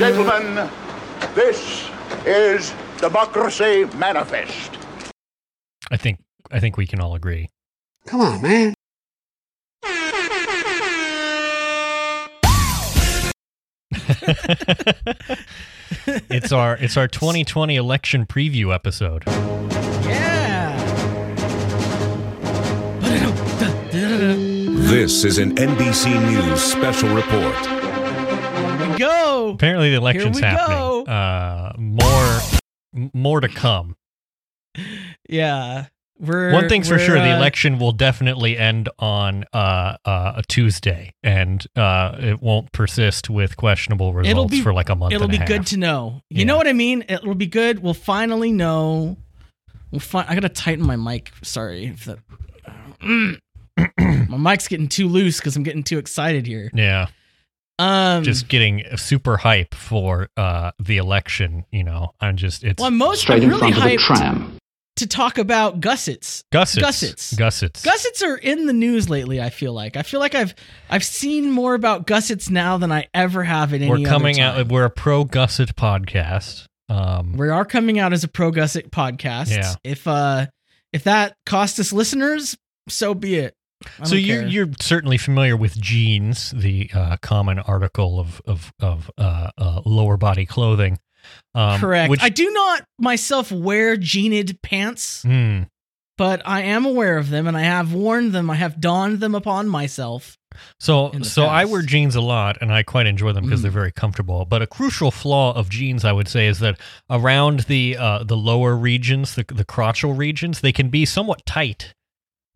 Gentlemen, this is Democracy Manifest. I think I think we can all agree. Come on, man. it's our it's our 2020 election preview episode. Yeah. This is an NBC News special report. Here we go. Apparently, the election's Here we happening. go. Uh, more more to come. Yeah. We're One thing's for sure: the uh, election will definitely end on uh, uh, a Tuesday, and uh, it won't persist with questionable results be for like a month. It'll be good to know. You Yeah. know what I mean? It'll be good. We'll finally know. We'll fi- I gotta tighten my mic. Sorry if that. my mic's getting too loose because I'm getting too excited here. Yeah, Um, just getting super hype for uh, the election. You know, I'm just it's well, I'm most Straight I'm in really front of the tram. to talk about gussets. gussets, gussets. gussets, Gussets are in the news lately. I feel like I feel like I've I've seen more about gussets now than I ever have at any. We're other coming time. out. We're a pro gusset podcast. Um, We are coming out as a pro gusset podcast. Yeah. If uh if that costs us listeners, so be it. So you're care. you're certainly familiar with jeans, the uh, common article of of of uh, uh, lower body clothing. Um, correct. Which, I do not myself wear jeaned pants, Hmm. but I am aware of them and I have worn them. I have donned them upon myself. So so I wear jeans a lot, and I quite enjoy them because Mm. they're very comfortable. But a crucial flaw of jeans, I would say, is that around the uh, the lower regions, the the crotchal regions, they can be somewhat tight.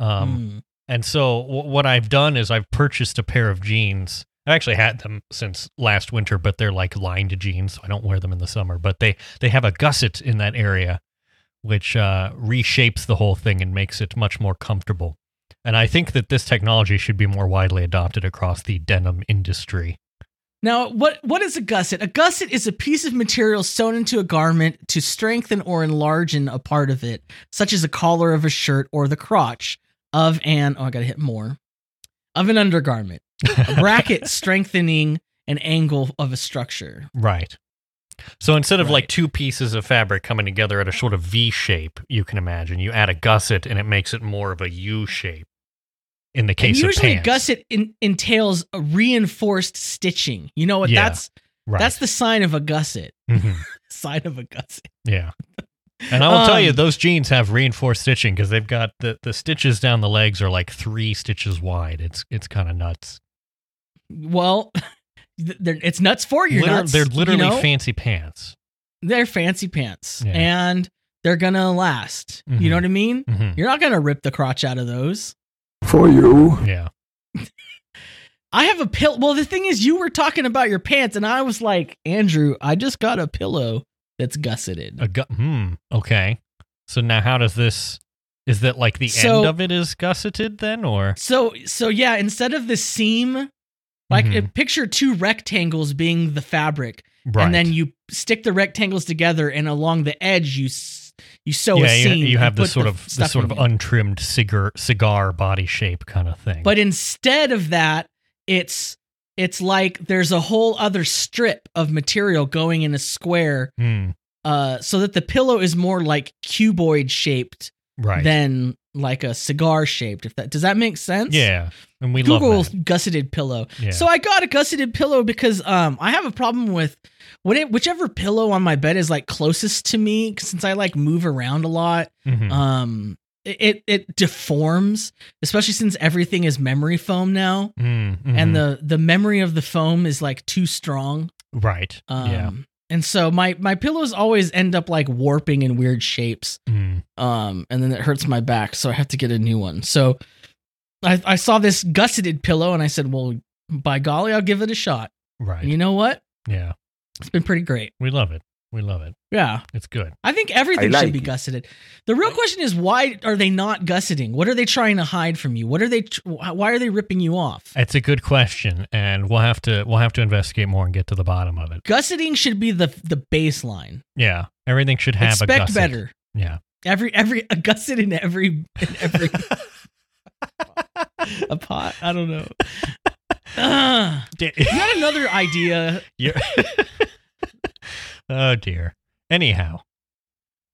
Um, Mm. And so w- what I've done is I've purchased a pair of jeans. I actually had them since last winter, but they're like lined jeans, so I don't wear them in the summer. But they they have a gusset in that area, which uh, reshapes the whole thing and makes it much more comfortable. And I think that this technology should be more widely adopted across the denim industry. Now, what what is a gusset? A gusset is a piece of material sewn into a garment to strengthen or enlarge a part of it, such as a collar of a shirt or the crotch of an oh, I gotta hit more of an undergarment. A bracket strengthening an angle of a structure. Right. So instead of Right. like two pieces of fabric coming together at a sort of V shape, you can imagine you add a gusset and it makes it more of a U shape. In the And case of usually, pants, gusset in, entails a reinforced stitching. You know what? Yeah, that's right. that's the sign of a gusset. Mhm. Sign of a gusset. Yeah. And I will tell you, Um, those jeans have reinforced stitching because they've got the, the stitches down the legs are like three stitches wide. It's it's kind of nuts. Well, they're, it's nuts for your Liter- nuts. they're you literally know? fancy pants. they're fancy pants Yeah. and they're gonna last. Mhm. You know what I mean? hmm You're not gonna rip the crotch out of those. For you. Yeah. I have a pill. Well, the thing is, you were talking about your pants, and I was like, Andrew, I just got a pillow that's gusseted. A gu- hmm. Okay. So now, how does this? Is that like the So- end of it is gusseted then, or So, so yeah, instead of the seam, like Mhm. uh, picture two rectangles being the fabric, right? and then you stick the rectangles together, and along the edge you you sew yeah, a you, seam. you and have this sort the of this sort of untrimmed cigar cigar body shape kind of thing. But instead of that, it's it's like there's a whole other strip of material going in a square, Hmm. uh, so that the pillow is more like cuboid shaped right. than like a cigar shaped. If that does that make sense? yeah, and we Google gusseted pillow. Yeah. So I got a gusseted pillow because um I have a problem with what it, whichever pillow on my bed is like closest to me since I like move around a lot. Mhm. Um, it it, deforms, especially since everything is memory foam now Mm, mhm. and the the memory of the foam is like too strong. right. Um, yeah. And so my my pillows always end up like warping in weird shapes. Mm. Um, and then it hurts my back, so I have to get a new one. So I I saw this gusseted pillow and I said, well, by golly, I'll give it a shot. Right. And you know what? yeah. It's been pretty great. We love it. We love it. Yeah. It's good. I think everything I should be it. gusseted. The real question is why are they not gusseting? What are they trying to hide from you? What are they tr- why are they ripping you off? It's a good question, and we'll have to we'll have to investigate more and get to the bottom of it. Gusseting should be the the baseline. Yeah, everything should have a Expect gusset. better. Yeah. Every every a gusset in every in every a pot. I don't know. Ah. you got another idea? You're- Oh dear. Anyhow,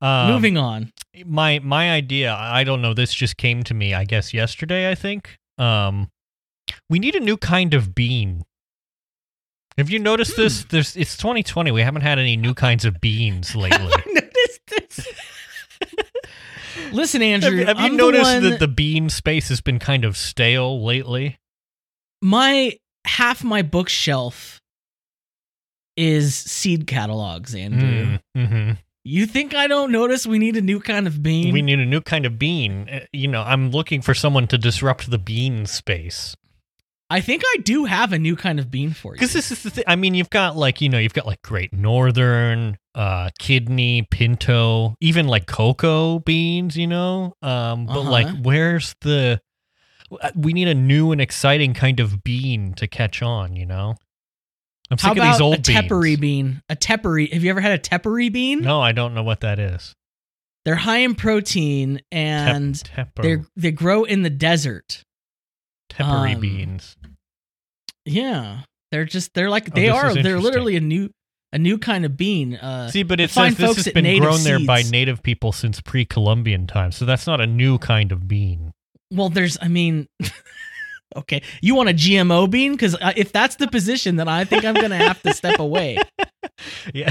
um, Moving on. my my idea. I don't know. This just came to me. I guess yesterday. I think. Um, we need a new kind of bean. Have you noticed Hmm. this? There's it's 2020. We haven't had any new kinds of beans lately. I noticed this. Listen, Andrew. have you, have you I'm the noticed one- that the bean space has been kind of stale lately? my half my bookshelf is seed catalogs, Andrew. Mm-hmm. You think I don't notice we need a new kind of bean? We need a new kind of bean. Uh, You know, I'm looking for someone to disrupt the bean space. I think I do have a new kind of bean for you. Because this is the thing. I mean, you've got like, you know, you've got like Great Northern, uh, kidney, pinto, even like cocoa beans, you know? Um, but Uh-huh. like, where's the. uh, We need a new and exciting kind of bean to catch on, you know? I'm sick How of about these old a tepary beans. bean? A tepary. Have you ever had a tepary bean? No, I don't know what that is. They're high in protein and tepper- they they grow in the desert. teppery um, beans. Yeah, they're just they're like Oh, they this are. They're literally a new a new kind of bean. Uh, See, but it says this has been grown there by native people since pre-Columbian times, so that's not a new kind of bean. well, there's I mean. Okay, you want a GMO bean? Because uh, if that's the position, then I think I'm gonna have to step away. Yeah,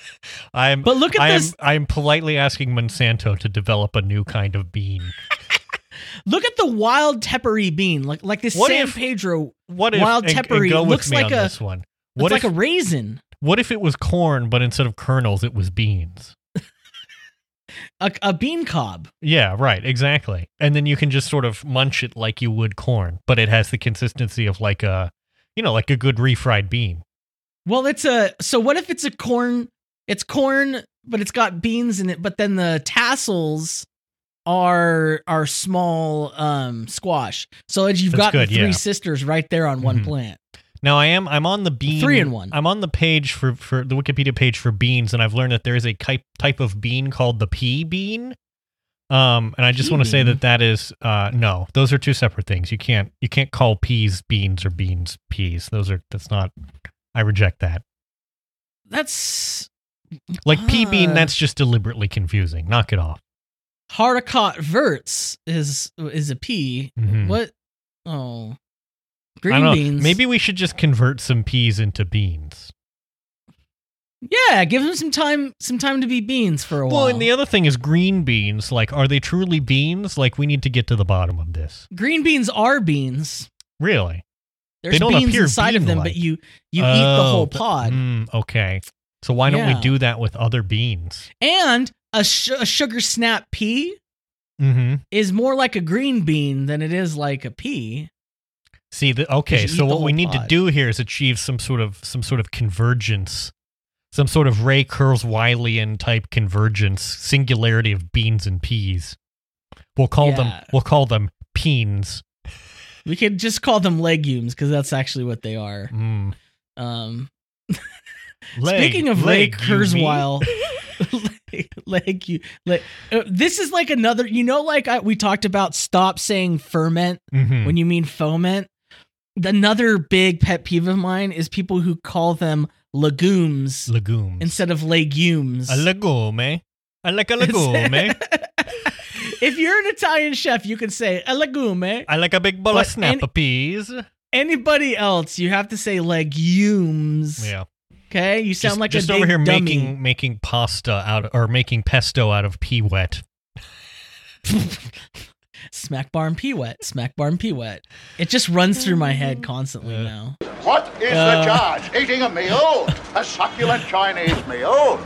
I'm. But look at I am. this. I am politely asking Monsanto to develop a new kind of bean. Look at the wild tepary bean, like like this What San if- Pedro. What if Wild and- and teppery go with looks like on a- this one? It's What like if a raisin. what if it was corn, but instead of kernels, it was beans? A, a bean cob. Yeah, right, exactly. And then you can just sort of munch it like you would corn, but it has the consistency of like a, you know, like a good refried bean. Well, it's a so what if it's a corn? It's corn, but it's got beans in it. But then the tassels are are small um squash. So that you've That's got good, the three yeah. sisters right there on one Mhm. plant. Now I am I'm on the bean Three in one. I'm on the page for for the Wikipedia page for beans, and I've learned that there is a type type of bean called the pea bean. Um, and I just want to say that that is uh no, those are two separate things. You can't you can't call peas beans or beans peas. Those are that's not. I reject that. That's Like pea bean, Ah. that's just deliberately confusing. Knock it off. Hardicot verts is is a pea. Mhm. What? Oh, green beans. Maybe we should just convert some peas into beans. Yeah, give them some time. Some time to be beans for a while. Well, and the other thing is green beans. Like, are they truly beans? Like, we need to get to the bottom of this. green beans are beans. Really? There's don't beans appear inside of them, but you you eat the whole Oh, pod. mm, okay. So why don't Yeah. we do that with other beans? And a, sh- a sugar snap pea Mm-hmm. is more like a green bean than it is like a pea. See, the, okay. So what we need to do here is achieve some sort of some sort of convergence, some sort of Ray Kurzweilian type convergence, singularity of beans and peas. We'll call them. We'll call them peens. We could just call them legumes because that's actually what they are. Mm. Um, Leg- speaking of Ray leg, you mean? Kurzweil, leg, leg, you, leg, uh, this is like another. You know, like I, we talked about, stop saying ferment Mhm. when you mean foment. Another big pet peeve of mine is people who call them legumes legumes. instead of legumes. A legume. Eh? I like a legume. Eh? if you're an Italian chef, you can say a legume. Eh? I like a big bowl of snapper any- peas. Anybody else, you have to say legumes. Yeah. Okay, you sound just, like just a over here dummy. making making pasta out or making pesto out of pea wet. Smack bar pee wet, Smack bar pee wet. It just runs through my head constantly Yeah. now. What is Uh. the charge? Eating a meal? A succulent Chinese meal?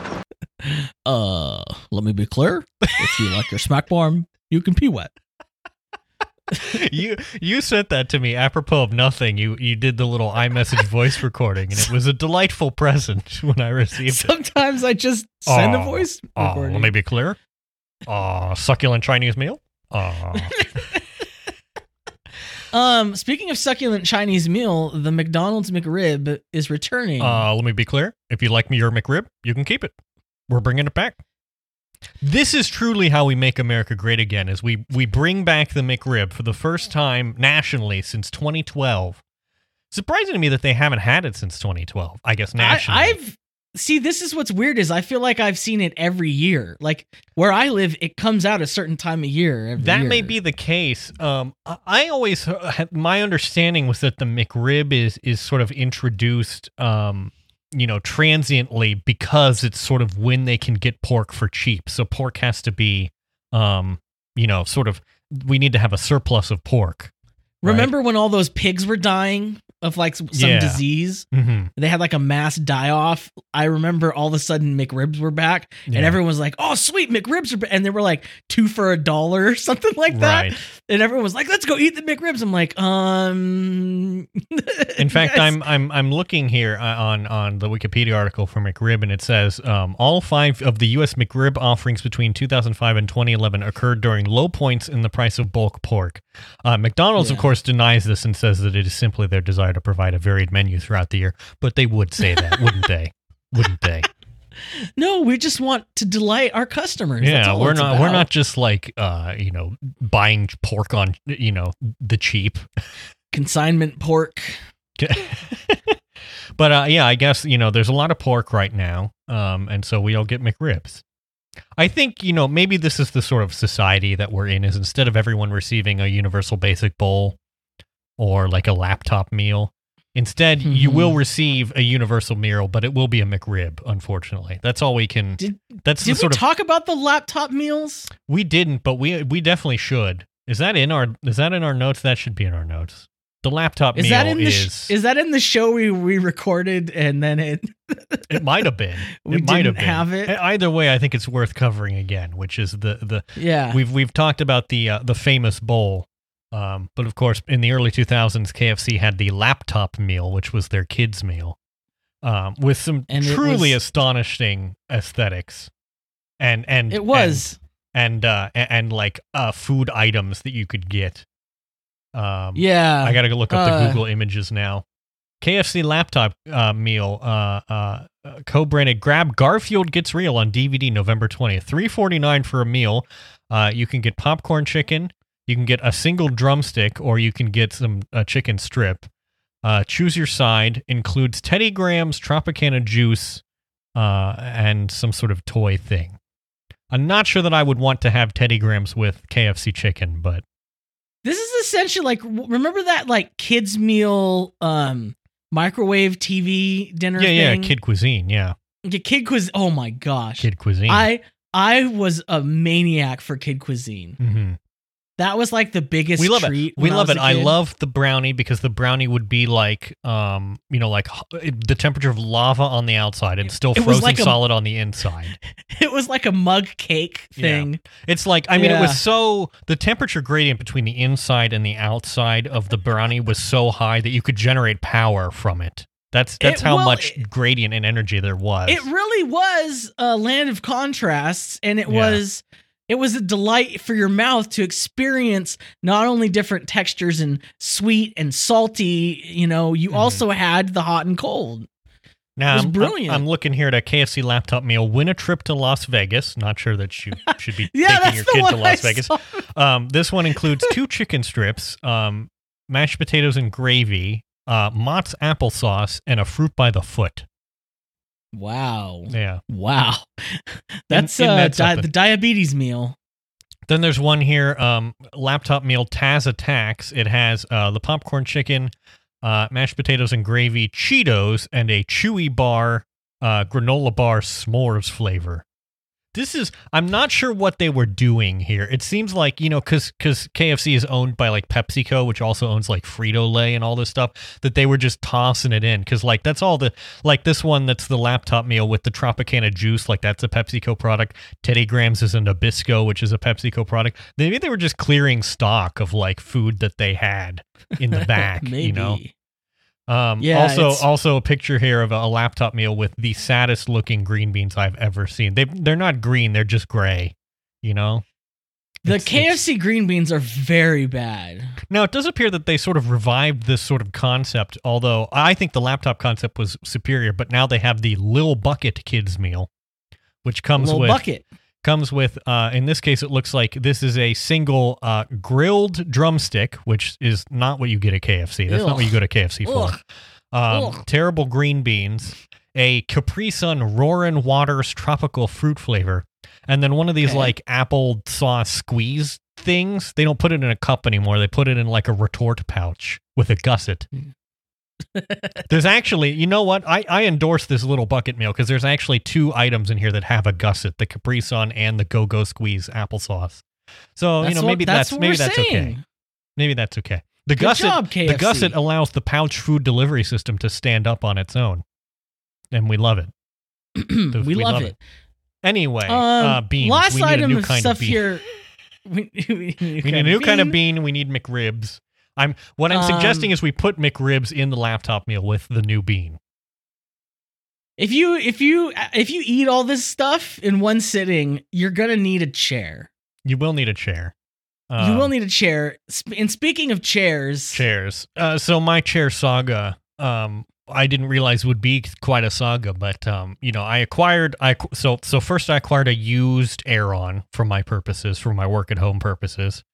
Uh, let me be clear. If you like your smack bar, you can pee wet. you you sent that to me apropos of nothing. You you did the little iMessage voice recording, and it was a delightful present when I received it. Sometimes I just send a voice recording. let me be clear. Uh, succulent Chinese meal. Uh, Um, speaking of succulent Chinese meal, the McDonald's McRib is returning. uh, let me be clear. If you like me your McRib, you can keep it. We're bringing it back. This is truly how we make America great again. Is we we bring back the McRib for the first time nationally since 2012. Surprising to me that they haven't had it since 2012. I guess nationally. I, nationally. See, this is what's weird is I feel like I've seen it every year. Like where I live, it comes out a certain time of year. Every That may be the case. Um, I- I always uh, my understanding was that the McRib is is sort of introduced, um, you know, transiently because it's sort of when they can get pork for cheap. So pork has to be, um, you know, sort of. We need to have a surplus of pork. Right? Remember when all those pigs were dying of like some Yeah. disease? Mm-hmm. They had like a mass die off. I remember all of a sudden McRibs were back, and everyone was like, "Oh, sweet McRibs are!" Back. And they were like two for a dollar or something like that. right. And everyone was like, "Let's go eat the McRibs." I'm like, um. In fact, guys- I'm I'm I'm looking here uh, on on the Wikipedia article for McRib, and it says um, all five of the U.S. McRib offerings between 2005 and 2011 occurred during low points in the price of bulk pork. Uh, McDonald's, of course, denies this and says that it is simply their desire to provide a varied menu throughout the year. But they would say that, wouldn't they? Wouldn't they? No, we just want to delight our customers. Yeah, we're not we're not just like uh, you know buying pork on you know the cheap. consignment pork. but uh, yeah, I guess you know there's a lot of pork right now, um, and so we all get McRibs. I think you know maybe this is the sort of society that we're in. Is instead of everyone receiving a universal basic bowl or like a laptop meal, instead you Mhm. will receive a universal meal, but it will be a McRib. Unfortunately, that's all we can. Did- that's the Did we sort of talk about the laptop meals? we didn't, but we we definitely should. Is that in our is that in our notes? That should be in our notes. The laptop Is meal that in the is is that in the show we we recorded and then it It might have been. We it might didn't have been. have it? Either way, I think it's worth covering again, which is the the yeah we've we've talked about the uh, the famous bowl. Um, but of course, in the early 2000s, KFC had the laptop meal, which was their kids' meal, um, with some And truly was- astonishing aesthetics, and and it was and and, uh, a- and like uh, food items that you could get. Um, yeah I gotta go look up the uh, Google images now. KFC laptop uh, meal, uh, uh, uh, co-branded. Grab Garfield Gets Real on DVD November twentieth. Three forty nine for a meal. Uh, you can get popcorn chicken. You can get a single drumstick, or you can get some a chicken strip. Uh, choose your side. Includes Teddy Grahams, Tropicana juice, uh, and some sort of toy thing. I'm not sure that I would want to have Teddy Grahams with KFC chicken, but this is essentially like remember that like kids meal um microwave TV dinner yeah, yeah, kid cuisine, yeah, Yeah, kid cuisine. oh my gosh kid cuisine. I I was a maniac for kid cuisine hmm that was like the biggest we love treat it. We love was it. I love the brownie because the brownie would be like, um, you know, like the temperature of lava on the outside and still frozen like a- solid on the inside. it was like a mug cake Yeah. thing It's like, I mean, it was so the temperature gradient between the inside and the outside of the brownie was so high that you could generate power from it. That's that's It- how well, much it- gradient and energy there was. It really was a land of contrasts, and it Yeah. was it was a delight for your mouth to experience not only different textures and sweet and salty. You know, you Mhm. also had the hot and cold. Now, I'm- I'm- brilliant. I'm, looking here at a KFC laptop meal. Win a trip to Las Vegas. Not sure that you should be Yeah, taking your kid to Las I Vegas. Um, this one includes two chicken strips, um, mashed potatoes and gravy, uh, Mott's applesauce, and a fruit by the foot. Wow, Yeah. wow, that's uh, di- the diabetes meal. Then there's one here, um, laptop meal Taz Attacks. It has uh, the popcorn chicken, uh, mashed potatoes and gravy, Cheetos, and a chewy bar, uh, granola bar s'mores flavor. This is, I'm not sure what they were doing here. It seems like, you know, because because KFC is owned by like PepsiCo, which also owns like Frito Lay and all this stuff, that they were just tossing it in. Because, like, that's all the, like this one that's the laptop meal with the Tropicana juice, like, that's a PepsiCo product. Teddy Grahams is a Nabisco, which is a PepsiCo product. Maybe they were just clearing stock of like food that they had in the back, Maybe. you know? Um, Yeah, also, it's- also a picture here of a, a laptop meal with the saddest looking green beans I've ever seen. They they're not green; they're just gray. You know. The It's- it's- KFC green beans are very bad. Now it does appear that they sort of revived this sort of concept. Although I think the laptop concept was superior, but now they have the Lil Bucket Kids meal, which comes Little with bucket. Comes with uh, in this case it looks like this is a single uh, grilled drumstick which is not what you get at kfc that's not what you go to kfc for um, terrible green beans a Capri Sun Roaring Waters tropical fruit flavor, and then one of these Okay. like apple sauce squeeze things. They don't put it in a cup anymore. They put it in like a retort pouch with a gusset. there's actually, you know what? I, I endorse this little bucket meal because there's actually two items in here that have a gusset: the Capri Sun and the Go Go Squeeze applesauce. So you That's know what- maybe that's, what maybe that's okay. Maybe that's okay. The Good gusset, job, the gusset allows the pouch food delivery system to stand up on its own, and we love it. we, love, it. Anyway, Um, uh, beans. Last we item a new of kind stuff of here. We, we need a We need a new kind of bean. We need McRibs. I'm what I'm suggesting Um, is we put McRibs in the laptop meal with the new bean. If you if you if you eat all this stuff in one sitting, you're gonna need a chair. You will need a chair. you Um, will need a chair. And speaking of chairs, chairs. Uh, so my chair saga, um, I didn't realize would be quite a saga, but um, you know, I acquired. I so so first I acquired a used Aeron for my purposes, for my work at home purposes.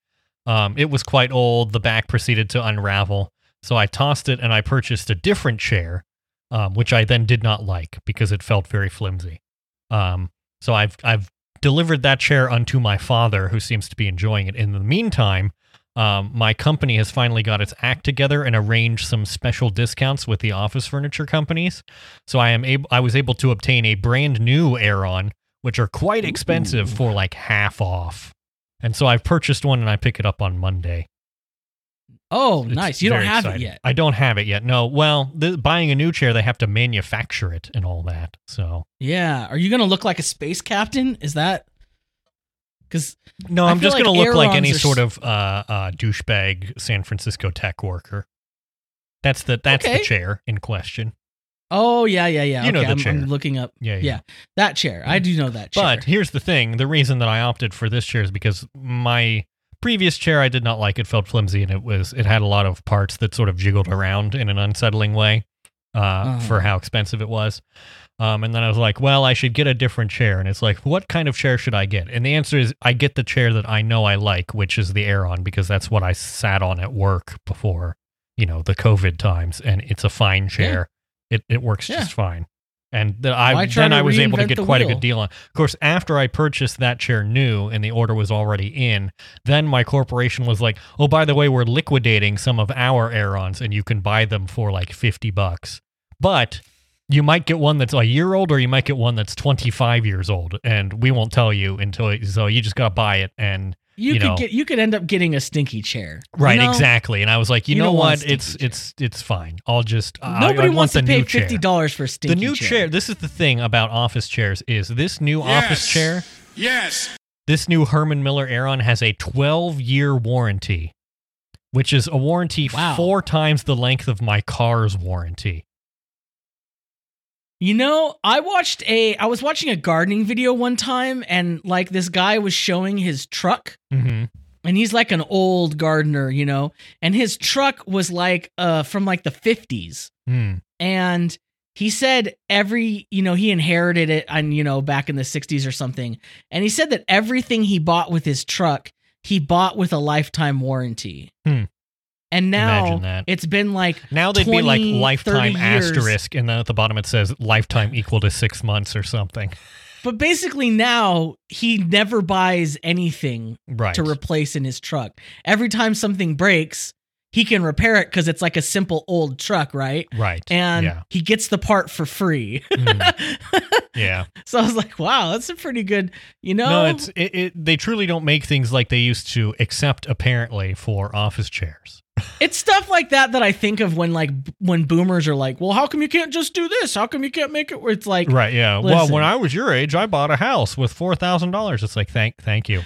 Um, it was quite old. The back proceeded to unravel, so I tossed it and I purchased a different chair, um, which I then did not like because it felt very flimsy. Um, so I've I've delivered that chair unto my father, who seems to be enjoying it. In the meantime, um, my company has finally got its act together and arranged some special discounts with the office furniture companies. So I am able, I was able to obtain a brand new Aeron, which are quite expensive for like half off. And so I've purchased one and I pick it up on Monday. oh, It's nice. You don't have exciting. it yet. I don't have it yet. No. Well, the, buying a new chair, they have to manufacture it and all that. So Yeah. Are you gonna look like a space captain? Is that? Because no, I'm just like gonna look like any sort of uh, uh, douchebag San Francisco tech worker. That's the that's Okay. the chair in question. Oh yeah yeah yeah. You know the I'm, chair. I'm looking up. Yeah, yeah. Yeah, that chair. I do know that chair. But here's the thing: the reason that I opted for this chair is because my previous chair I did not like. It felt flimsy, and it was it had a lot of parts that sort of jiggled around in an unsettling way uh, Uh-huh. for how expensive it was. Um, and then I was like, well, I should get a different chair. And it's like, what kind of chair should I get? And the answer is, I get the chair that I know I like, which is the Aeron, because that's what I sat on at work before, you know, the COVID times, and it's a fine chair. It it works Yeah. just fine. And the, I then I was able to get quite a good deal on. Of course, after I purchased that chair new and the order was already in, then my corporation was like, "Oh, by the way, we're liquidating some of our Aerons, and you can buy them for like fifty bucks." But you might get one that's a year old, or you might get one that's twenty five years old, and we won't tell you until. So you just gotta buy it, and you, you could know. get you could end up getting a stinky chair. You right, know? exactly. And I was like, you, You know what? It's chair. it's it's fine. I'll just Nobody I, want wants the to pay new chair. fifty dollars for a stinky the new chair. This is the thing about office chairs is this new office chair. Yes. This new Herman Miller Aeron has a 12 year warranty, which is a warranty Wow. four times the length of my car's warranty. You know, I watched a I was watching a gardening video one time and like this guy was showing his truck Mm-hmm. and he's like an old gardener, you know, and his truck was like uh from like the 50s Mm. and he said every, you know, he inherited it and you know back in the 60s or something. And he said that everything he bought with his truck, he bought with a lifetime warranty. Hmm. And now Imagine that. it's been like Now they'd be like lifetime asterisk, and then at the bottom it says lifetime equal to six months or something. But basically now he never buys anything Right. to replace in his truck. Every time something breaks, he can repair it because it's like a simple old truck, right? right. And yeah. he gets the part for free. Mm. Yeah. so I was like, wow, that's a pretty good, you know. No, it's it, it. They truly don't make things like they used to, except apparently for office chairs. It's stuff like that that I think of when like when boomers are like, well, how come you can't just do this? How come you can't make it where it's like Right. Yeah. well, when I was your age, I bought a house with four thousand dollars. It's like thank thank you.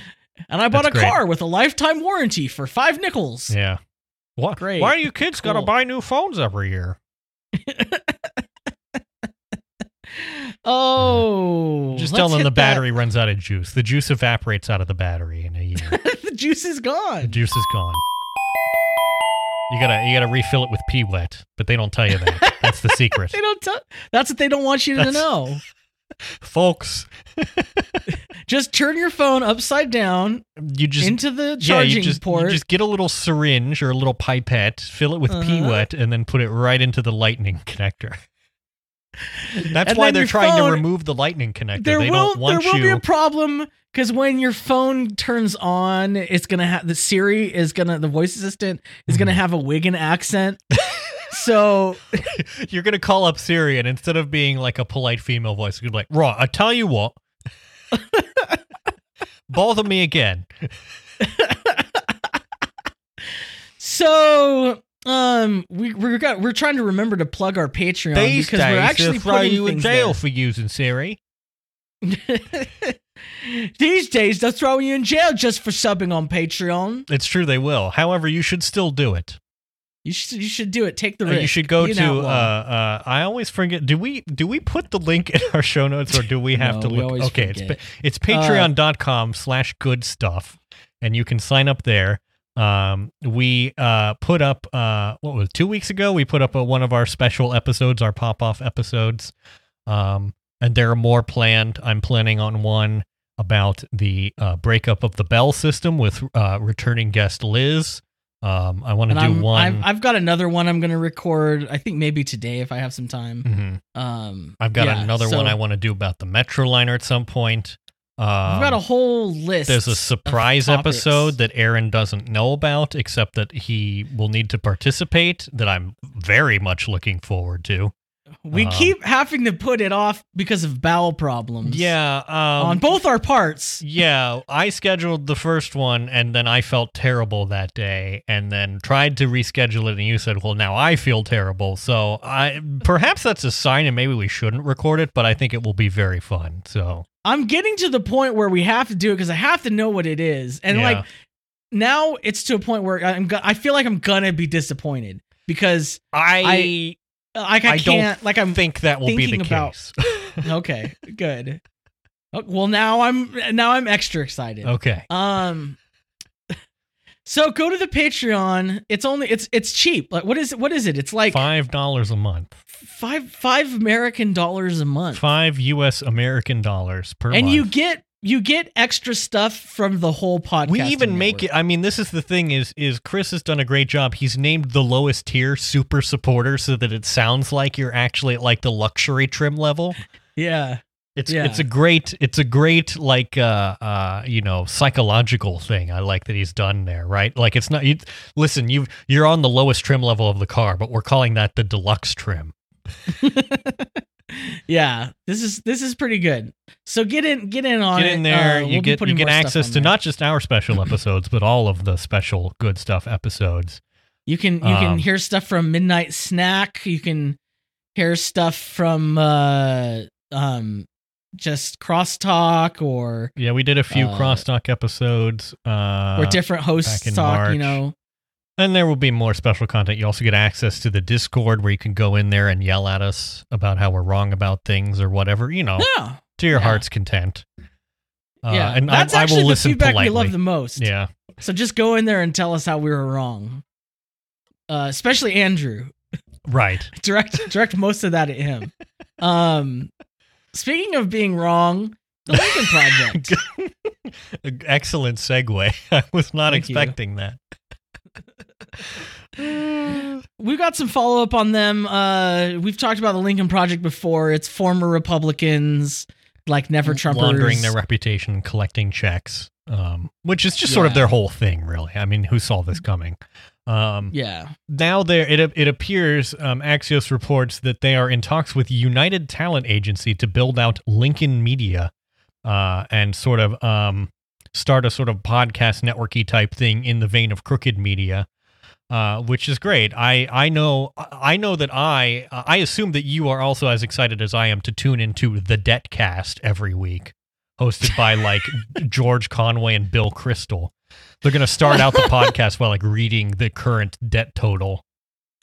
and I bought That's a great. car with a lifetime warranty for five nickels. Yeah. What? Great. Why are you kids got to buy new phones every year? Oh, Just tell them the that. battery runs out of juice. The juice evaporates out of the battery in a year. the juice is gone. the juice is gone. You gotta you gotta refill it with pee wet, but they don't tell you that. That's the secret, They don't tell. That's what they don't want you to That's- know. folks. Just turn your phone upside down You just into the yeah, charging you just port. you just get a little syringe or a little pipette, fill it with pee Uh-huh. wet, and then put it right into the lightning connector. That's And why they're trying to remove the lightning connector. there they will don't want there will you. be a problem because when your phone turns on, it's gonna have the Siri is gonna the voice assistant is Mm-hmm. gonna have a Wigan accent. so You're gonna call up Siri, and instead of being like a polite female voice, you're gonna be like, "Right, I tell you what, bother me again." so um we we're got we're trying to remember to plug our Patreon These because days, we're actually throw putting you in jail there. for using Siri. These days they'll throw you in jail just for subbing on Patreon. It's true, they will. However, you should still do it. You should you should do it. Take the Uh, risk. you should go Be to. Uh, uh, I always forget. Do we do we put the link in our show notes, or do we have No, to look? okay, forget. it's it's patreon.com slash good stuff, and you can sign up there. Um, we uh put up uh what was it, two weeks ago? We put up a, one of our special episodes, our pop off episodes. Um, and there are more planned. I'm planning on one about the uh, breakup of the Bell system with uh, returning guest Liz. Um, I want to do I'm, one. I've, I've got another one I'm gonna record. I think maybe today if I have some time. Mhm. Um, I've got yeah, another so one I want to do about the Metroliner at some point. Um, I've got a whole list. there's a surprise episode that Aaron doesn't know about, except that he will need to participate. That I'm very much looking forward to. we um, keep having to put it off because of bowel problems. Yeah, um, on both our parts. Yeah, I scheduled the first one and then I felt terrible that day and then tried to reschedule it and you said, "Well, now I feel terrible." So, I perhaps that's a sign and maybe we shouldn't record it, but I think it will be very fun. So, I'm getting to the point where we have to do it because I have to know what it is, and Yeah. like now it's to a point where I'm. Go- I feel like I'm gonna be disappointed because I like I, I can't like I'm think that will be the about- case. okay, good. Oh, Well, now I'm now I'm extra excited. okay. Um. So go to the Patreon. It's only it's it's cheap. Like what is what is it? It's like Five dollars a month. five five American dollars a month. Five U.S. American dollars per month. and month. you get you get extra stuff from the whole podcast. we even make it. I mean, this is the thing: is is Chris has done a great job. He's named the lowest tier super supporter, so that it sounds like you're actually at like the luxury trim level. Yeah. It's Yeah. it's a great it's a great like uh uh you know psychological thing. I like that he's done there, right? Like it's not you listen, you you're on the lowest trim level of the car, but we're calling that the deluxe trim. yeah. This is this is pretty good. So get in get in on Get in there, Uh, you we'll get you get access to there. not just our special episodes, but all of the special good stuff episodes. You can you Um, can hear stuff from Midnight Snack. You can hear stuff from uh um just crosstalk or Yeah, we did a few Uh, crosstalk episodes. Uh, or different hosts talk. You know. And there will be more special content. You also get access to the Discord where you can go in there and yell at us about how we're wrong about things or whatever, you know, Yeah. to your Yeah. heart's content. Uh, yeah. and That's I, I actually will the listen feedback politely. we love the most. yeah. So just go in there and tell us how we were wrong. Uh, especially Andrew. Right. direct direct most of that at him. Um, speaking of being wrong, the Lincoln Project. Excellent segue. I was not Thank you. expecting that. We've got some follow up on them. Uh, we've talked about the Lincoln Project before. It's former Republicans like never Trumpers Laundering their reputation, collecting checks, um, which is just sort of their whole thing, really. I mean, who saw this coming? Um, Yeah, now there it it appears um, Axios reports that they are in talks with United Talent Agency to build out Lincoln Media uh, and sort of um, start a sort of podcast networky type thing in the vein of Crooked Media, uh, which is great. I I know I know that I I assume that you are also as excited as I am to tune into the Debt Cast every week, hosted by like George Conway and Bill Kristol. They're gonna start out the podcast by like reading the current debt total.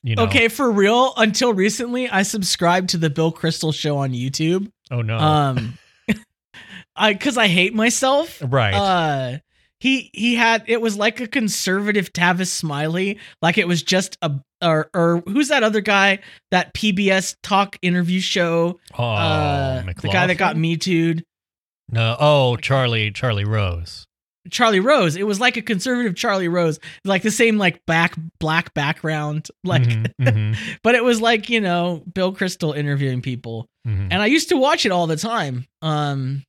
You know? Okay, for real. Until recently, I subscribed to the Bill Kristol show on YouTube. Oh no. Um, I because I hate myself. right. Uh, he he had it was like a conservative Tavis Smiley, like it was just a or or who's that other guy that PBS talk interview show? oh, uh, the guy that got me too'd. No. Oh, Charlie. Charlie Rose. Charlie Rose. It was like a conservative Charlie Rose, like the same like back black background, like. Mhm, mhm, But it was like you know Bill Kristol interviewing people, mhm. and I used to watch it all the time. Um,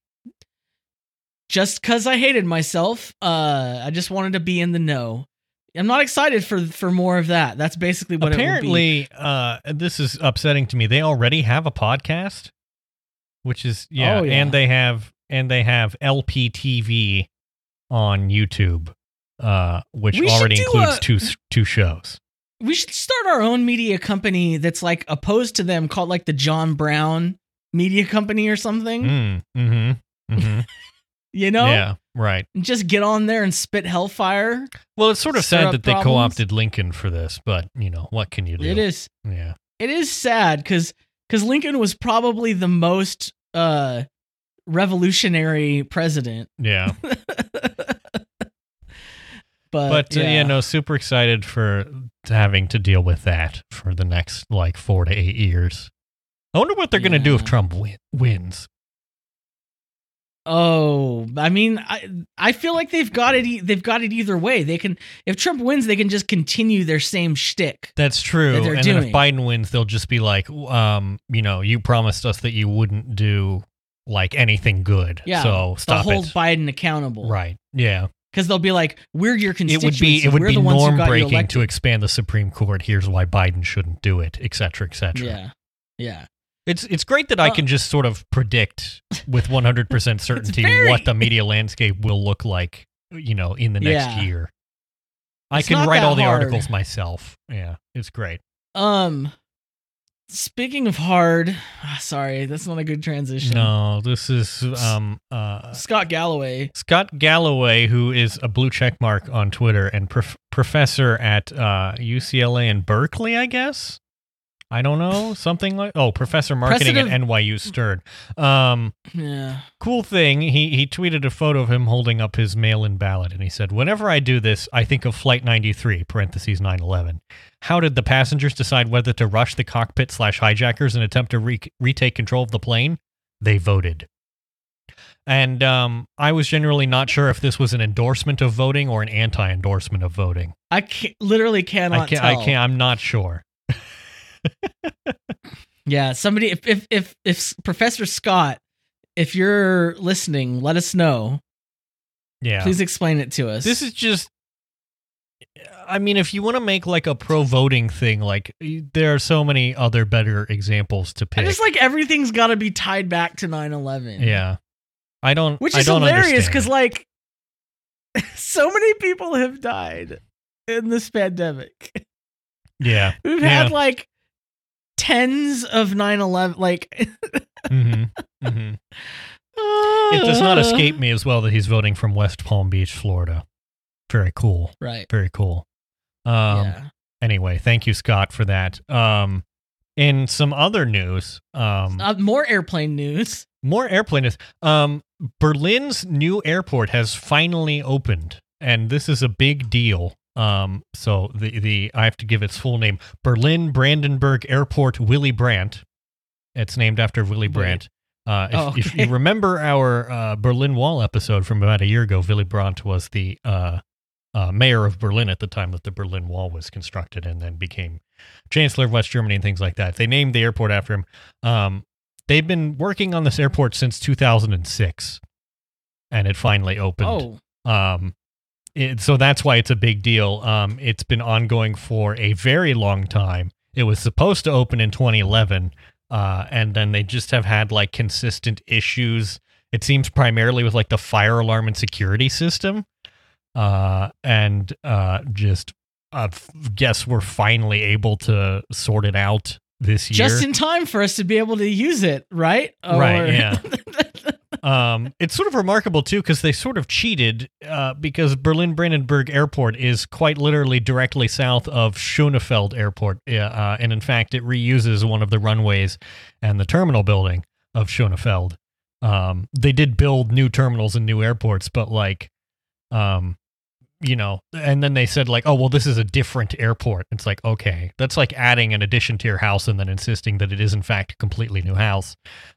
just because I hated myself, uh, I just wanted to be in the know. I'm not excited for for more of that. That's basically what it will be. Apparently, uh, this is upsetting to me. They already have a podcast, which is yeah, Oh, yeah. and they have and they have LPTV on YouTube, uh, which We already includes a- two two shows. We should start our own media company that's like opposed to them, called like the John Brown Media Company or something. Mm, mm-hmm, mm-hmm. You know, Yeah, right. And just get on there and spit hellfire. Well, it's sort of sad that they problems. co-opted Lincoln for this, but you know what can you do? It is. Yeah. it is sad because because Lincoln was probably the most uh revolutionary president. Yeah. But, but uh, yeah, yeah, no, super excited for having to deal with that for the next like four to eight years. I wonder what they're going to do if Trump win- wins. Oh, I mean, I I feel like they've got it. e- They've got it either way. They can if Trump wins, they can just continue their same shtick. That's true. That and then if. Biden wins, they'll just be like, um, you know, you promised us that you wouldn't do like anything good. Yeah, So stop hold it. Biden accountable, Right. Yeah. Because they'll be like, "We're your It would be it would We're be the ones who norm got you breaking to elected." expand the Supreme Court. Here's why Biden shouldn't do it, et cetera, et cetera. Yeah, yeah. It's it's great that I Uh, can just sort of predict with 100% certainty very- what the media landscape will look like, you know, in the next Yeah. year. I It's can not write that all the hard. articles myself. Yeah, it's great. Um, speaking of hard, ah, sorry, that's not a good transition. No, this is um uh Scott Galloway. Scott Galloway, who is a blue check mark on Twitter and prof- professor at uh, UCLA and Berkeley, I guess. I don't know something like oh, professor marketing at NYU Stern. Um, Yeah. cool thing. He he tweeted a photo of him holding up his mail-in ballot, and he said, "Whenever I do this, I think of Flight 93 (parentheses 9/11). How did the passengers decide whether to rush the cockpit slash hijackers and attempt to re- retake control of the plane? They voted." And um, I was generally not sure if this was an endorsement of voting or an anti-endorsement of voting. I can't, literally cannot I can't. I can't. I'm not sure. Yeah, somebody if if if if Professor Scott, if you're listening, let us know. Yeah. Please explain it to us. This is just. I mean, if you want to make like a pro voting thing, like there are so many other better examples to I pick. just like everything's got to be tied back to 9/11. yeah, I don't. Which I is don't hilarious cuz like so many people have died in this pandemic. yeah, We've Yeah. had like tens of 9/11 like hmm hmm it does not escape me as well that he's voting from West Palm Beach, Florida. Very cool. Right. Very cool. Um, yeah. Anyway, thank you, Scott, for that. Um, in some other news, um, Uh, more airplane news. More airplane news. Um, Berlin's new airport has finally opened, and this is a big deal. Um, so the the I have to give its full name: Berlin Brandenburg Airport Willy Brandt. It's named after Willy Brandt. Uh, if, Oh, if you remember our uh, Berlin Wall episode from about a year ago, Willy Brandt was the uh, uh, mayor of Berlin at the time that the Berlin Wall was constructed, and then became Chancellor of West Germany and things like that. They named the airport after him. Um, they've been working on this airport since 2006, and it finally opened. Oh. Um, it, so that's why it's a big deal. Um, it's been ongoing for a very long time. It was supposed to open in 2011, uh, and then they just have had like consistent issues. It seems primarily with like the fire alarm and security system, uh, and uh, just I guess we're finally able to sort it out this year. Just in time for us to be able to use it, right? Right, yeah. um, it's sort of remarkable too because they sort of cheated uh, because Berlin Brandenburg Airport is quite literally directly south of Schönefeld Airport, uh, and in fact, it reuses one of the runways and the terminal building of Schönefeld. Um, they did build new terminals and new airports, but like, um, you know, and then they said like, oh well, this is a different airport. It's like okay, that's like adding an addition to your house and then insisting that it is in fact a completely new house.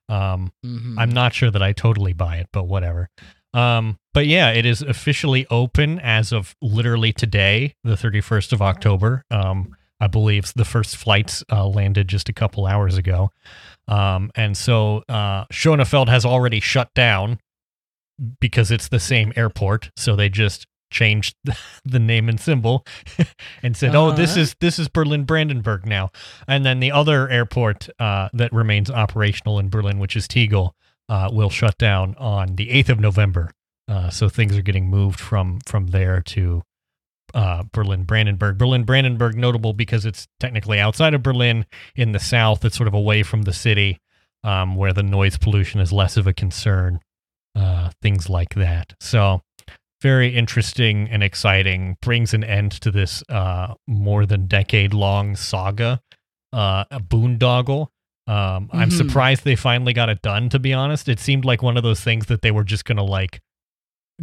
Um, Mhm. I'm not sure that I totally buy it, but whatever. Um, but yeah, it is officially open as of literally today, the 31st of October. Um, I believe the first flights uh, landed just a couple hours ago. Um, and so uh, Schonefeld has already shut down because it's the same airport. So they just changed the name and symbol and said, "Oh, this Uh-huh. is this is Berlin Brandenburg now." And then the other airport uh, that remains operational in Berlin, which is Tegel, uh, will shut down on the 8th of November. Uh, so things are getting moved from from there to uh, Berlin Brandenburg. Berlin Brandenburg notable because it's technically outside of Berlin in the south. It's sort of away from the city, um, where the noise pollution is less of a concern. Uh, things like that. So very interesting and exciting. Brings an end to this uh, more than decade long saga. Uh, a boondoggle. Um, I'm Mhm. surprised they finally got it done. To be honest, it seemed like one of those things that they were just gonna like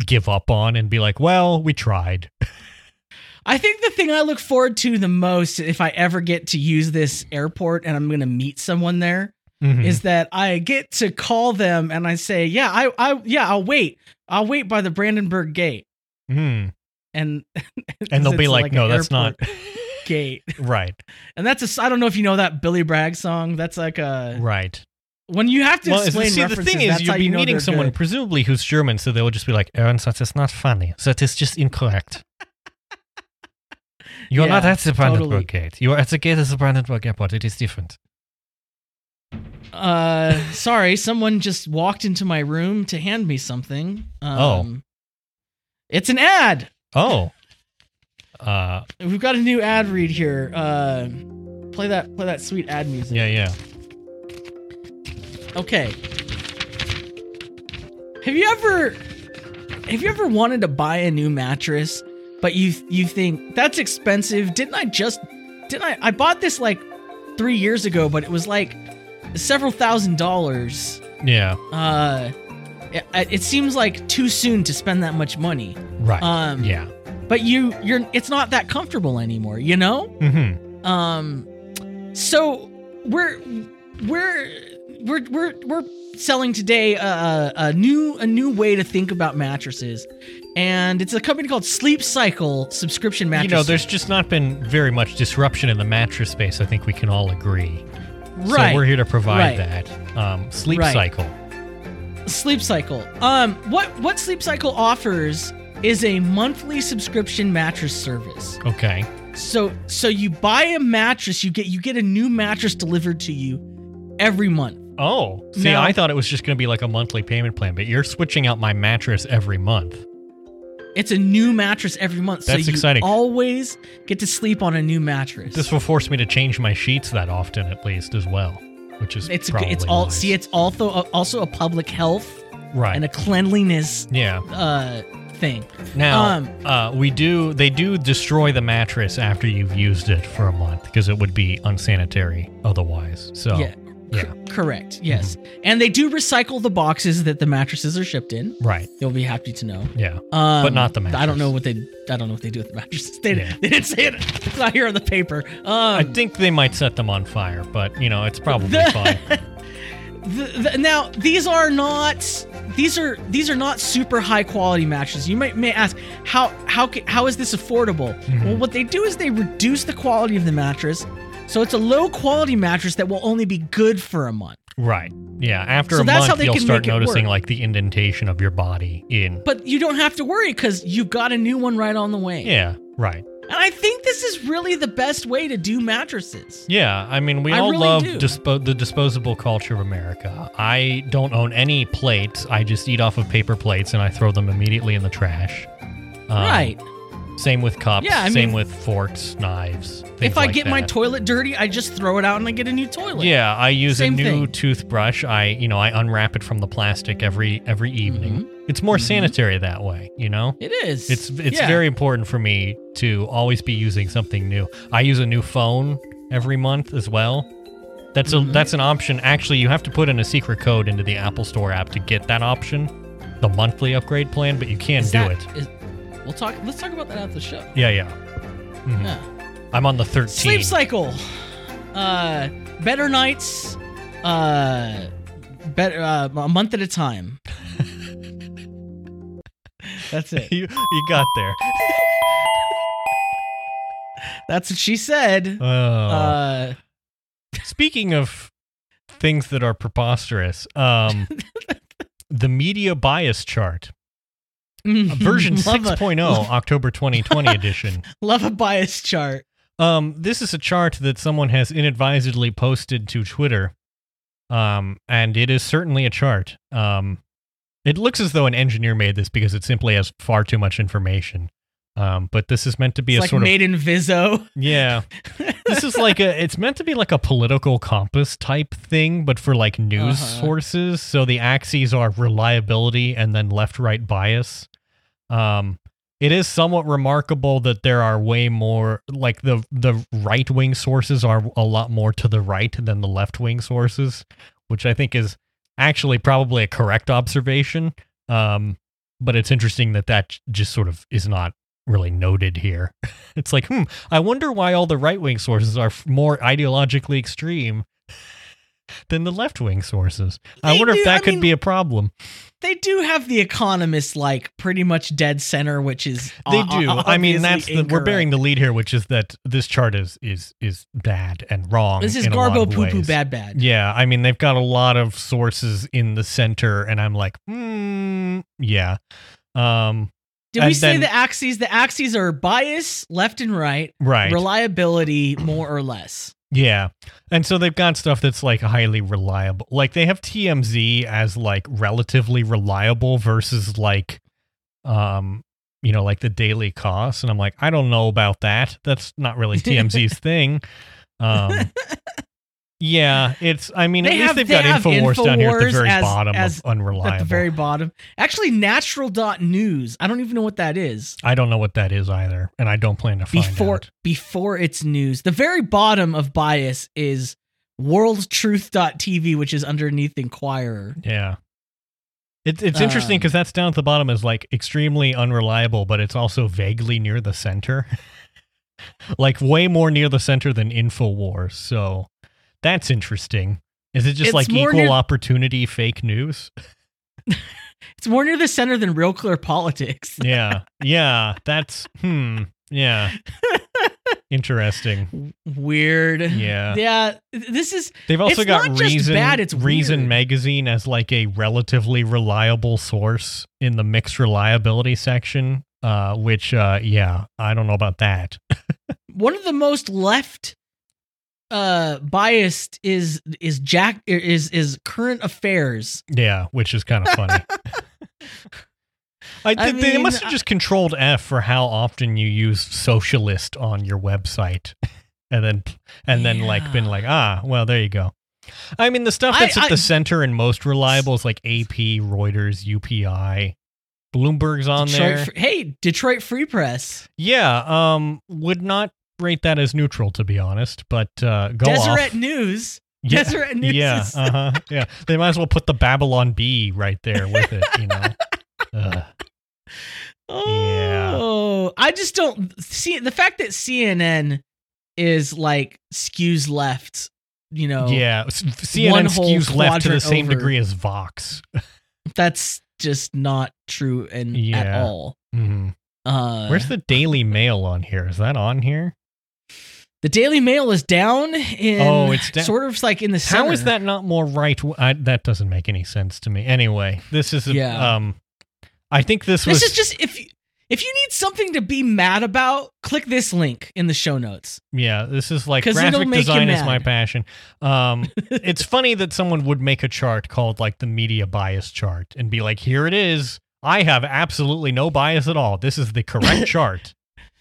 give up on and be like, "Well, we tried." I think the thing I look forward to the most, if I ever get to use this airport and I'm going to meet someone there, Mhm. is that I get to call them and I say, "Yeah, I, I, yeah, I'll wait. I'll wait by the Brandenburg Gate." Hmm. And and they'll be it's like, "No, that's not gate." right." And that's a. I don't know if you know that Billy Bragg song. That's like a Right. when you have to Well, explain see, the thing is, you'll be you know meeting someone good. presumably who's German, so they will just be like, "Ernst, that is not funny. That is just incorrect." You are not at the Brandenburg totally. gate. You are at the gate of the Brandenburg airport. It is different. Uh, sorry, someone just walked into my room to hand me something. Um, Oh. it's an ad. Oh. Uh, We've got a new ad read here. Uh, play that, play that sweet ad music. yeah, yeah. Okay. Have you ever, have you ever wanted to buy a new mattress, but you you think that's expensive? Didn't I just, didn't I? I bought this like three years ago, but it was like several thousand dollars. Yeah. uh it, it seems like too soon to spend that much money Right. um yeah. but you you're it's not that comfortable anymore you know Mm-hmm. um so we're we're we're we're we're selling today a, a, a new a new way to think about mattresses and it's a company called sleep cycle subscription mattress You know, there's just not been very much disruption in the mattress space. I think we can all agree. Right So we're here to provide Right. that. Um, sleep Right. cycle. Sleep Cycle. Um, what what Sleep Cycle offers is a monthly subscription mattress service. Okay. So so you buy a mattress, you get you get a new mattress delivered to you every month. Oh, see, Now- I thought it was just going to be like a monthly payment plan, but you're switching out my mattress every month. It's a new mattress every month. so That's you exciting. always get to sleep on a new mattress. This will force me to change my sheets that often, at least, as well, which is it's it's all see it's also a, also a public health right. and a cleanliness yeah. uh thing. Now, Um, uh, we do. They do destroy the mattress after you've used it for a month because it would be unsanitary otherwise. So Yeah. Yeah. C- correct. Yes. And they do recycle the boxes that the mattresses are shipped in. right. You'll be happy to know. Yeah. Um, But not the mattress. I don't know what they. I don't know what they do with the mattresses. They, Yeah. they didn't say it. It's not here on the paper. Um, I think they might set them on fire, but you know, it's probably The- fine. the, the, now these are not. These are these are not super high quality mattresses. You might may ask how how how is this affordable? Mm-hmm. Well, what they do is they reduce the quality of the mattress, so it's a low quality mattress that will only be good for a month. Right. Yeah. After So a that's how month, they you'll can start make it noticing work. like the indentation of your body in. But you don't have to worry because you've got a new one right on the way. Yeah. Right. And I think this is really the best way to do mattresses. Yeah. I mean, we I all really love do. dispo- the disposable culture of America. I don't own any plates. I just eat off of paper plates and I throw them immediately in the trash. Um, right. Same with cups. Yeah, I same mean- with forks, knives. If I like get my toilet dirty, I just throw it out and I get a new toilet. Yeah, I use Same a new thing. toothbrush. I, you know, I unwrap it from the plastic every every evening. Mm-hmm. It's more sanitary that way, you know? It is. It's it's Yeah. very important for me to always be using something new. I use a new phone every month as well. That's a Mm-hmm. that's an option. Actually, you have to put in a secret code into the Apple Store app to get that option, the monthly upgrade plan, but you can Is do that- it. is- we'll talk. Let's talk about that after the show. Yeah, yeah. Mhm. Yeah. I'm on the 13. Sleep cycle. Uh, better nights. Uh, better uh, a month at a time. That's it. you, you got there. That's what she said. Oh. Uh, Speaking of things that are preposterous, um, the media bias chart, version 6.0, October 2020 edition. Love a bias chart. Um, this is a chart that someone has inadvisedly posted to Twitter. Um, and it is certainly a chart. Um, it looks as though an engineer made this because it simply has far too much information. Um, but this is meant to be It's a like sort of made in Visio. yeah. this is like a it's meant to be like a political compass type thing but for like news Uh-huh. sources so the axes are reliability and then left right bias um it is somewhat remarkable that there are way more like the the right wing sources are a lot more to the right than the left wing sources which i think is actually probably a correct observation. Um but it's interesting that that just sort of is not really noted here. It's like, hmm, I wonder why all the right wing sources are more ideologically extreme than the left wing sources. I They wonder do- if that I could mean- be a problem. They do have the Economist like pretty much dead center, which is They o- do. I mean, that's the, we're bearing the lead here, which is that this chart is is is bad and wrong. This is in a lot Garbo poo poo bad bad. Yeah, I mean they've got a lot of sources in the center, and I'm like, hmm, yeah. Um, Did we say then- the axes? The axes are bias, left and right, right. reliability, more or less. Yeah. And so they've got stuff that's like highly reliable. Like they have TMZ as like relatively reliable versus like um you know like the Daily Kos and I'm like I don't know about that. That's not really TMZ's thing. Um Yeah, it's I mean They at least have- they've they got InfoWars down here at the very as- bottom as- of unreliable. At the very bottom. Actually, natural dot news. I don't even know what that is. I don't know what that is either and I don't plan to find Before out. before it's news. The very bottom of bias is worldtruth.tv, which is underneath Inquirer. Yeah. It, it's interesting Um, because that's down at the bottom is like extremely unreliable, but it's also vaguely near the center. like way more near the center than InfoWars. So that's interesting. Is it just It's like equal near- opportunity fake news? It's more near the center than real clear politics. Yeah. yeah. That's, hmm. Yeah. Interesting. Weird. Yeah. Yeah. This is They've also It's got not just Reason, bad, it's Reason weird. Magazine as like a relatively reliable source in the mixed reliability section. Uh, which, uh, yeah, I don't know about that. one of the most left uh biased is is Jack is is current affairs. Yeah, which is kind of funny. I, I they- they must have just controlled F for how often you use socialist on your website, and then and then like been like, ah, well, there you go. I mean, the stuff that's I- at the center and most reliable is like AP, Reuters, UPI, Bloomberg's on Detroit, there. Hey, Detroit Free Press. Yeah, um, would not rate that as neutral to be honest, but uh, go Deseret off. News. Yeah, Deseret News. yeah, is- uh huh. Yeah, they might as well put the Babylon Bee right there with it. You know. Ugh. Oh, I just don't see the fact that CNN is like skews left. You know, Yeah, CNN skews left to the same over. degree as Vox. that's just not true and at Yeah. all. Mhm. Uh, Where's the Daily Mail on here? Is that on here? The Daily Mail is down in. Oh, it's down- sort of like in the center. How is that not more right? I, that doesn't make any sense to me. Anyway, this is a, Yeah. um, I think this, was This is just if you if you need something to be mad about, click this link in the show notes. yeah, this is like graphic design is my passion. Um, it's funny that someone would make a chart called like the media bias chart and be like, here it is. I have absolutely no bias at all. This is the correct chart.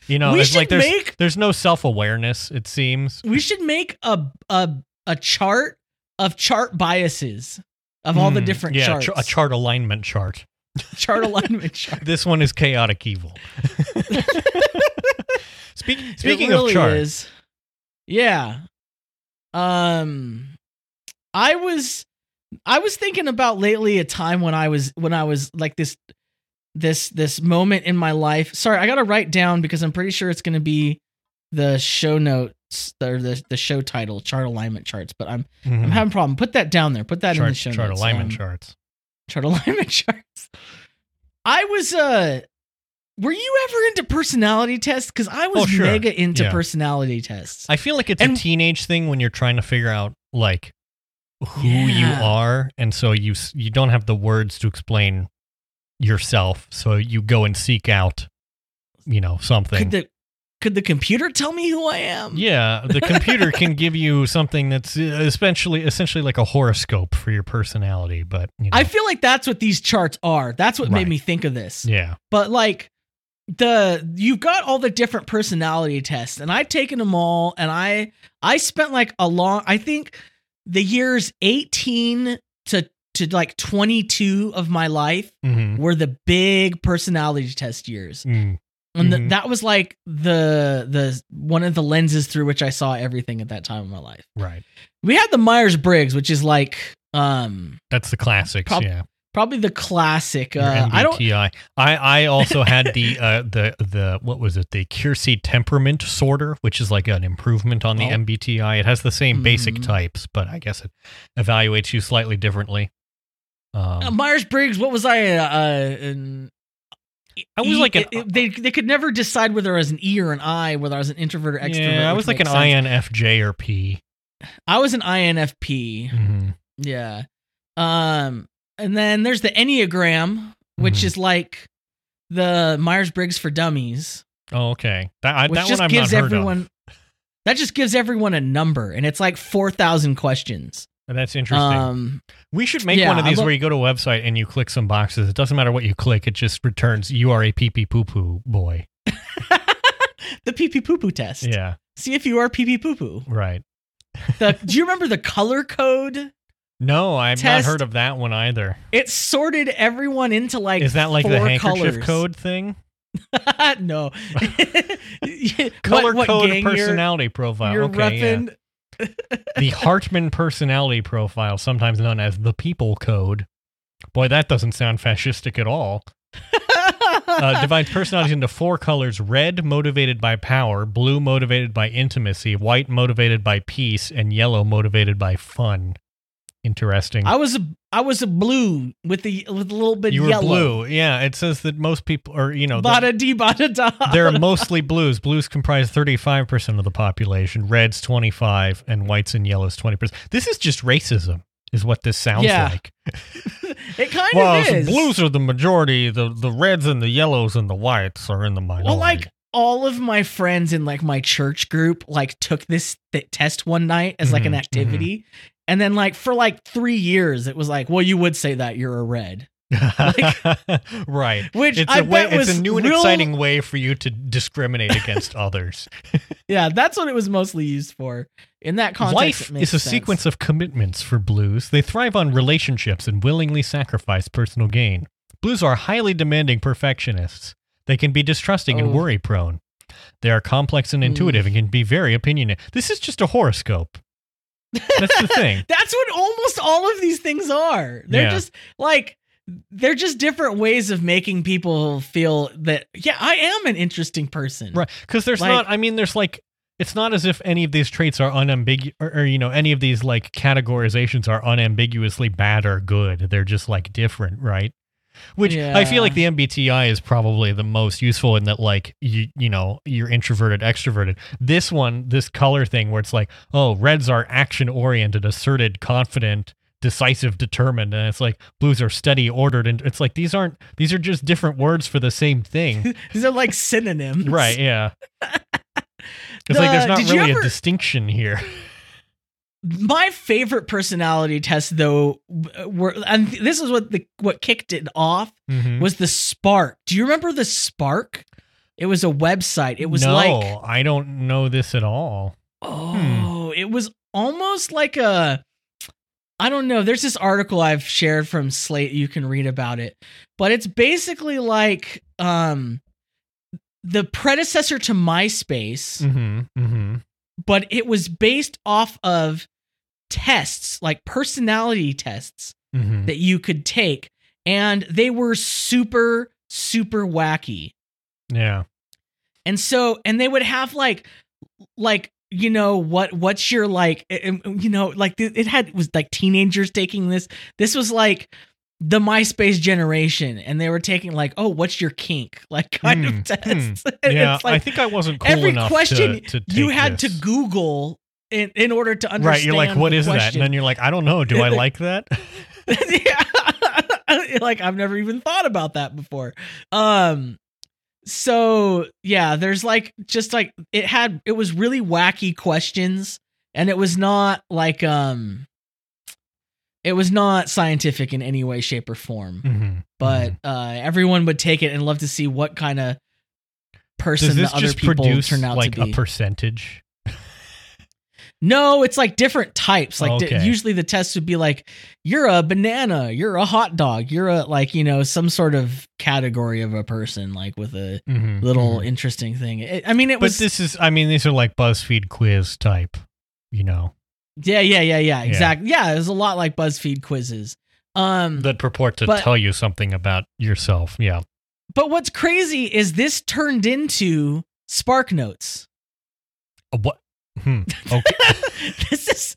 You know, We it's like there's make- there's no self awareness. It seems. We should make a a a chart of chart biases of all the Hmm, different yeah, charts. a chart alignment chart. chart alignment chart. This one is chaotic evil. Speak, speaking it really of charts, is. Yeah. Um I was I was thinking about lately a time when I was when I was like this this this moment in my life. Sorry, I got to write down because I'm pretty sure it's going to be the show notes or the the show title chart alignment charts, but I'm Mhm. I'm having a problem. Put that down there. Put that in the chart, show chart notes. alignment Um, charts. chart alignment charts. I was uh were you ever into personality tests? Because I was Oh, sure. mega into Yeah. personality tests. I feel like it's And- a teenage thing when you're trying to figure out like who you are, and so you you don't have the words to explain yourself, so you go and seek out, you know, something. could the could the computer tell me who I am? yeah, the computer can give you something that's uh, essentially essentially like a horoscope for your personality, but you know, I feel like that's what these charts are. That's what Right. made me think of this. yeah, But like the you've got all the different personality tests and I've taken them all and I I spent like a long I think the years 18 to to like 22 of my life hmm were the big personality test years. mm, And th- Mhm. that was like the the one of the lenses through which I saw everything at that time in my life. right. We had the Myers-Briggs which is like um That's the classics. Prob- yeah. probably the classic uh, I don't MBTI. I I also had the uh the the what was it the Keirsey temperament sorter, which is like an improvement on the Oh. MBTI. It has the same basic Mhm. types, but I guess it evaluates you slightly differently. Um, Uh, Myers Briggs, what was I? Uh, an, I was E- like an- it- they they could never decide whether I was an E or an I, whether I was an introvert or extrovert. yeah, I was like an sense. INFJ or P. I was an INFP. Mhm. Yeah. Um, and then there's the Enneagram, which Mhm. is like the Myers Briggs for dummies, Oh, okay. That I, that just gives everyone. That just gives everyone a number, and it's like four thousand questions. That's interesting. Um, we should make yeah, one of these where you go to a website and you click some boxes. It doesn't matter what you click; it just returns you are a pee pee poo poo boy. the pee pee poo poo test. Yeah, See if you are pee pee poo poo. right. The do you remember the color code? No, I've Test. not heard of that one either. It sorted everyone into like Is that like the handkerchief colors. code thing? no. Color What- what code personality profile. You're okay, yeah. The Hartman personality profile, sometimes known as the people code. Boy, that doesn't sound fascistic at all. Uh, divides personalities into four colors red, motivated by power, blue, motivated by intimacy, white, motivated by peace, and yellow, motivated by fun. Interesting. I was a I was a blue with the with a little bit you were yellow. blue. Yeah, it says that most people are, you know, Bada dee bada da. They're mostly blues. Blues comprise 35% of the population, reds 25 and whites and yellows 20%. This is just racism is what this sounds Yeah. like. it kind Well, of is. blues are the majority, the the reds and the yellows and the whites are in the minority. Well, like all of my friends in like my church group like took this th- test one night as like an Mhm, activity. And then like for like 3 years it was like, well you would say that you're a red. Like, right. Which It's I a way, bet it's a new and real- exciting way for you to discriminate against others. Yeah, that's what it was mostly used for. In that context, Life is a sense. sequence of commitments for blues. They thrive on relationships and willingly sacrifice personal gain. Blues are highly demanding perfectionists. They can be distrusting and Oh. worry prone. They are complex and intuitive and mm. can be very opinionated. This is just a horoscope. That's the thing. That's what almost all of these things are. They're Yeah. just like they're just different ways of making people feel that yeah, I am an interesting person. Right. Because there's Like- not, I mean, there's like, it's not as if any of these traits are unambiguous, or, or, you know, any of these like categorizations are unambiguously bad or good. They're just like different, right? Which I feel like the MBTI is probably the most useful in that, like, you, you know, you're introverted, extroverted. This one, this color thing where it's like, oh, reds are action oriented, asserted, confident, decisive, determined. And it's like blues are steady, ordered. And it's like, these aren't, these are just different words for the same thing. These are like synonyms. Right, yeah. It's like there's not really ever- a distinction here. My favorite personality test though were and this is what the what kicked it off Mhm. was the Spark. Do you remember the Spark? It was a website. It was no, like I don't know this at all. Oh, it was almost like a I don't know. There's this article I've shared from Slate you can read about it. But it's basically like um the predecessor to MySpace, Mm-hmm. Mm-hmm. but it was based off of tests, like personality tests Mm-hmm. that you could take and they were super super wacky. Yeah. and so and they would have like like you know what what's your like you know like it had it was like teenagers taking this this was like the MySpace generation, and they were taking like, "Oh, what's your kink?" Like kind Hmm, of tests. hmm. And Yeah, it's like I think I wasn't cool every enough question to, to you had this. to Google in in order to understand. Right, you're like, what is is that? And then you're like, I don't know. Do I like that? yeah. like I've never even thought about that before. Um so yeah, there's like just like it had it was really wacky questions and it was not like um it was not scientific in any way shape or form. Mhm, But mhm. uh everyone would take it and love to see what kind of person the other people produce turn out like to be. a percentage? No, it's like different types. Like d- Okay. usually the test would be like, you're a banana, you're a hot dog, you're a like you know some sort of category of a person, like with a Mhm, little mhm. interesting thing. It, I mean, it But was But this is, I mean, these are like BuzzFeed quiz type. You know, yeah, yeah, yeah, yeah, exactly. Yeah, it was a lot like BuzzFeed quizzes. Um, that purport to But- tell you something about yourself. Yeah. but what's crazy is this turned into Spark Notes. Uh, What? Hmm. Okay. this is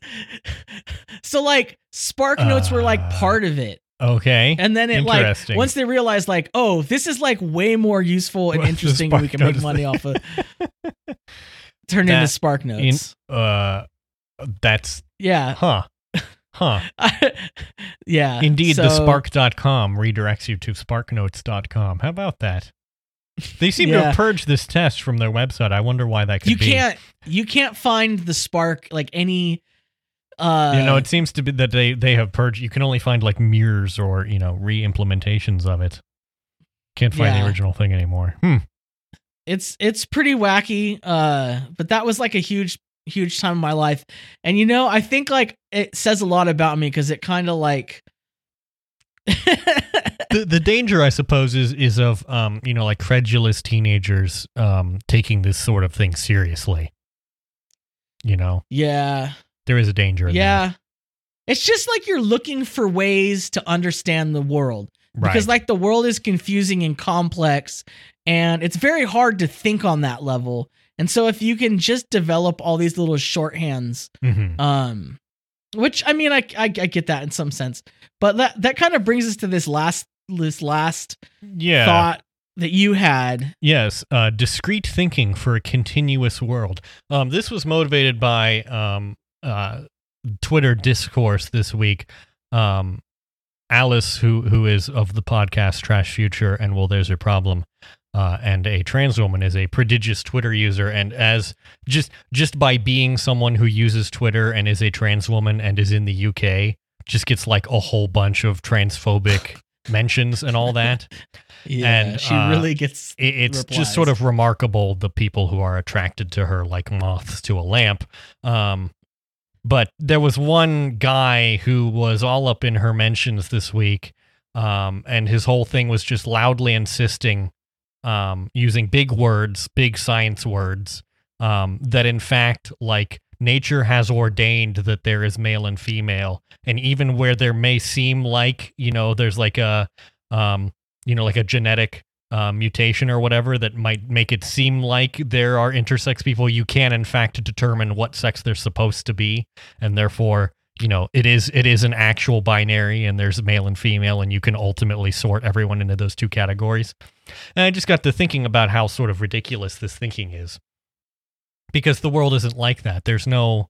so like Spark Notes were like Uh, part of it. okay. And then it like once they realized like, oh, this is like way more useful and interesting and we can make money off of turn into Spark Notes. Uh, that's, yeah. huh. Huh. yeah. Indeed, the so- spark.com redirects you to sparknotes.com. How about that? They seem to Yeah. have purged this test from their website. I wonder why that could You be. can't you can't find the spark like any uh you know, it seems to be that they, they have purged. You can only find like mirrors or, you know, re implementations of it. Can't find Yeah. the original thing anymore. Hmm. it's it's pretty wacky uh but that was like a huge huge time in my life and you know i think like it says a lot about me because it kind of like the the danger, I suppose, is is of um, you know, like credulous teenagers um taking this sort of thing seriously. You know, yeah there is a danger. In yeah it's just like you're looking for ways to understand the world right? because like the world is confusing and complex and it's very hard to think on that level and so if you can just develop all these little shorthands Mhm. um which i mean I, I i get that in some sense but that that kind of brings us to this last this last yeah. thought that you had Yes, uh, discrete thinking for a continuous world. Um, this was motivated by um, uh, Twitter discourse this week. Um, Alice, who who is of the podcast Trash Future and Well, There's a Problem, uh, and a trans woman, is a prodigious Twitter user, and as just just by being someone who uses Twitter and is a trans woman and is in the UK, just gets like a whole bunch of transphobic mentions and all that. yeah And, she uh, really gets It, it's replies. just sort of remarkable the people who are attracted to her like moths to a lamp. Um, but there was one guy who was all up in her mentions this week, um, and his whole thing was just loudly insisting, um, using big words, big science words, um, that in fact, like nature has ordained that there is male and female, and even where there may seem like you know there's like a um, you know like a genetic uh, mutation or whatever that might make it seem like there are intersex people, you can in fact determine what sex they're supposed to be, and therefore, you know, it is it is an actual binary, and there's male and female, and you can ultimately sort everyone into those two categories. And I just got to thinking about how sort of ridiculous this thinking is, because the world isn't like that. There's no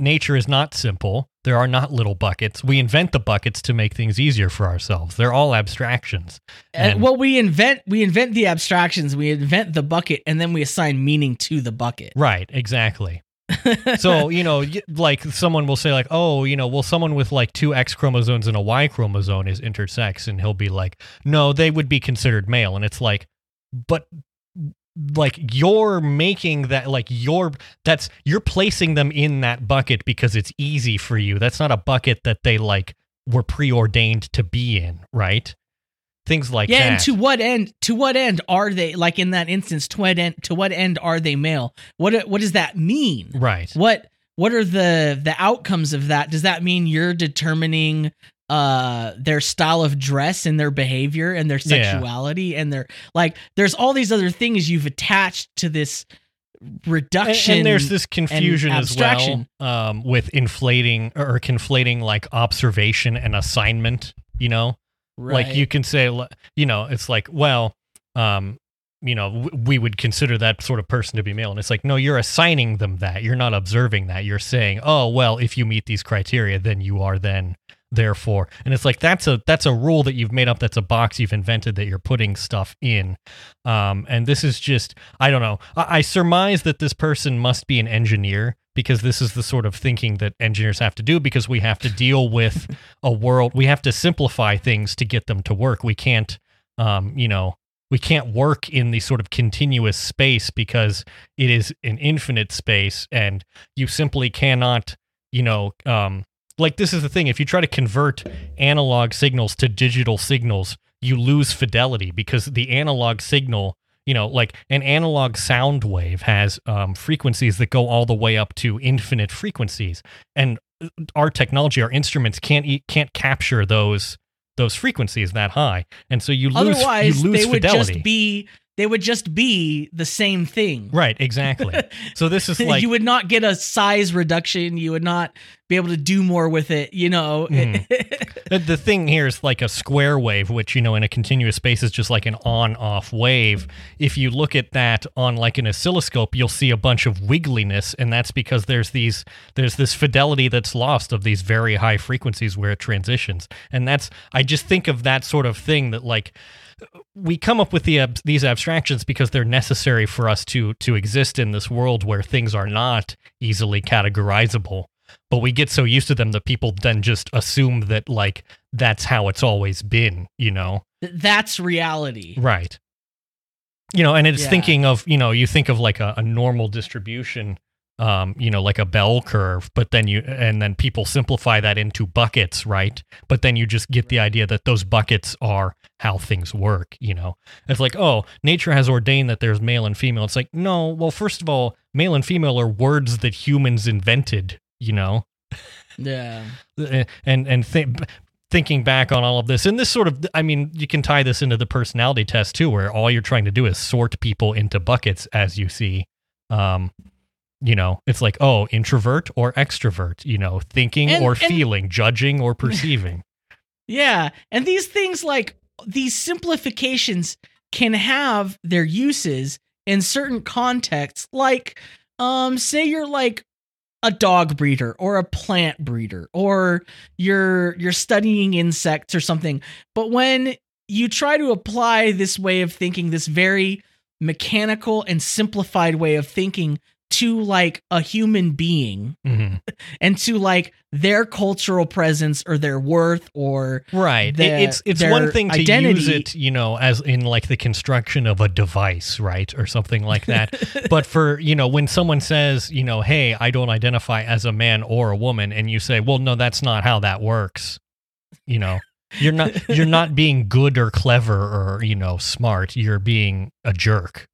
nature is not simple. There are not little buckets. We invent the buckets to make things easier for ourselves. They're all abstractions. and, and- well we invent we invent the abstractions we invent the bucket and then we assign meaning to the bucket Right, exactly. so you know like someone will say like oh you know well someone with like two x chromosomes and a y chromosome is intersex and he'll be like no they would be considered male and it's like but like you're making that like you're that's you're placing them in that bucket because it's easy for you that's not a bucket that they like were preordained to be in right things like yeah, that and to what end? To what end are they? Like in that instance, to what end? To what end are they male? What what does that mean? right What what are the the outcomes of that? Does that mean you're determining uh their style of dress and their behavior and their Yeah. sexuality and their like? There's all these other things you've attached to this reduction. And, there's this confusion as well um, with inflating or conflating like observation and assignment. You know, Like you can say, you know, it's like, well, um, you know, we would consider that sort of person to be male, and it's like, no, you're assigning them that. You're not observing that. You're saying, oh, well, if you meet these criteria, then you are then therefore and it's like that's a that's a rule that you've made up. That's a box you've invented that you're putting stuff in. Um and this is just i don't know. I, I surmise that this person must be an engineer because this is the sort of thinking that engineers have to do because we have to deal with a world we have to simplify things to get them to work. We can't um you know we can't work in the sort of continuous space because it is an infinite space and you simply cannot you know um like this is the thing if you try to convert analog signals to digital signals you lose fidelity because the analog signal you know like an analog sound wave has um, frequencies that go all the way up to infinite frequencies. And uh, our technology our instruments can't can't capture those those frequencies that high. And so you lose Otherwise, you lose they would just be they would just be the same thing. right exactly so this is like you would not get a size reduction. You would not be able to do more with it. You know. Mhm. The, the thing here is like a square wave, which, you know, in a continuous space is just like an on off wave. If you look at that on like an oscilloscope, you'll see a bunch of wiggliness. And that's because there's these, there's this fidelity that's lost of these very high frequencies where it transitions. And that's, I just think of that sort of thing that like, we come up with the these abstractions because they're necessary for us to to exist in this world where things are not easily categorizable but we get so used to them that people then just assume that like that's how it's always been you know That's reality. right you know and it's Yeah. thinking of you know you think of like a, a normal distribution um you know like a bell curve but then you and then people simplify that into buckets right? But then you just get the idea that those buckets are how things work you know? It's like oh nature has ordained that there's male and female. It's like no well first of all male and female are words that humans invented you know? Yeah. uh, and and th- thinking back on all of this and this sort of i mean you can tie this into the personality test too where all you're trying to do is sort people into buckets as you see. Um you know it's like oh introvert or extrovert you know thinking And- or and- feeling judging or perceiving Yeah. And these things like these simplifications can have their uses in certain contexts. Like, um, say you're like a dog breeder or a plant breeder, or you're you're studying insects or something. But when you try to apply this way of thinking, this very mechanical and simplified way of thinking to like a human being Mhm. and to like their cultural presence or their worth or right It- their- it's one thing to use identity. it you know as in like the construction of a device right or something like that but for you know when someone says you know hey i don't identify as a man or a woman and you say well no that's not how that works you know you're not you're not being good or clever or you know smart you're being a jerk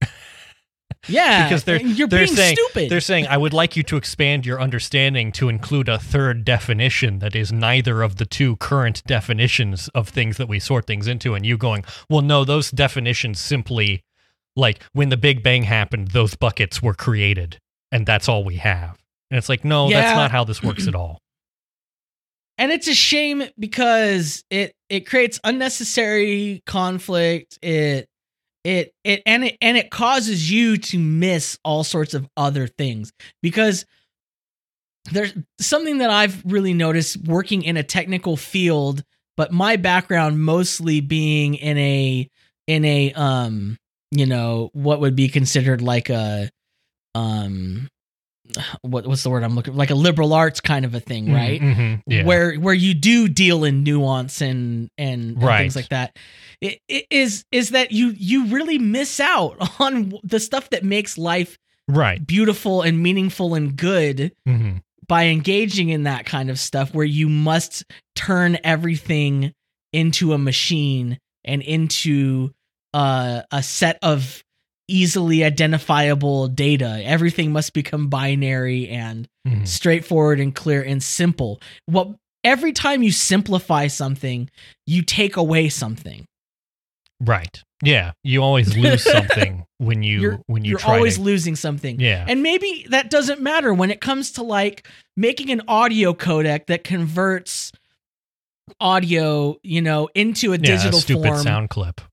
yeah. Because they're you're they're being saying stupid. they're saying i would like you to expand your understanding to include a third definition that is neither of the two current definitions of things that we sort things into. And you going well no those definitions simply like when the big bang happened those buckets were created and that's all we have. And it's like no that's not how this works at all. And it's a shame because it it creates unnecessary conflict. It it it and it and it causes you to miss all sorts of other things because there's something that I've really noticed working in a technical field but my background mostly being in a in a um you know what would be considered like a um what what's the word I'm looking like a liberal arts kind of a thing right Mhm, yeah. where where you do deal in nuance and and, and Right. things like that is is that you you really miss out on the stuff that makes life right beautiful and meaningful and good hmm by engaging in that kind of stuff where you must turn everything into a machine and into uh, a set of easily identifiable data everything must become binary and hmm straightforward and clear and simple. What every time you simplify something, you take away something. Right yeah you always lose something when you You're- when you You're try always to losing something. yeah And maybe that doesn't matter when it comes to like making an audio codec that converts audio, you know, into a yeah, digital a stupid form. sound clip.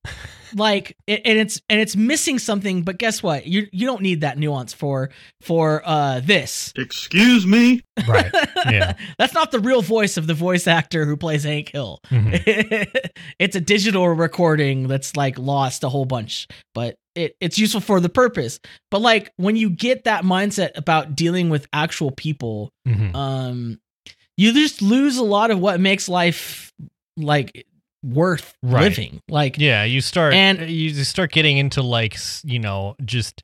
like it, and it's and it's missing something but guess what you you don't need that nuance for for uh this Excuse me? Right. Yeah. that's not the real voice of the voice actor who plays hank hill Mhm. it's a digital recording that's like lost a whole bunch but it, it's useful for the purpose but like when you get that mindset about dealing with actual people Mhm. um you just lose a lot of what makes life like worth Right. living like Yeah, you start And- you start getting into like you know just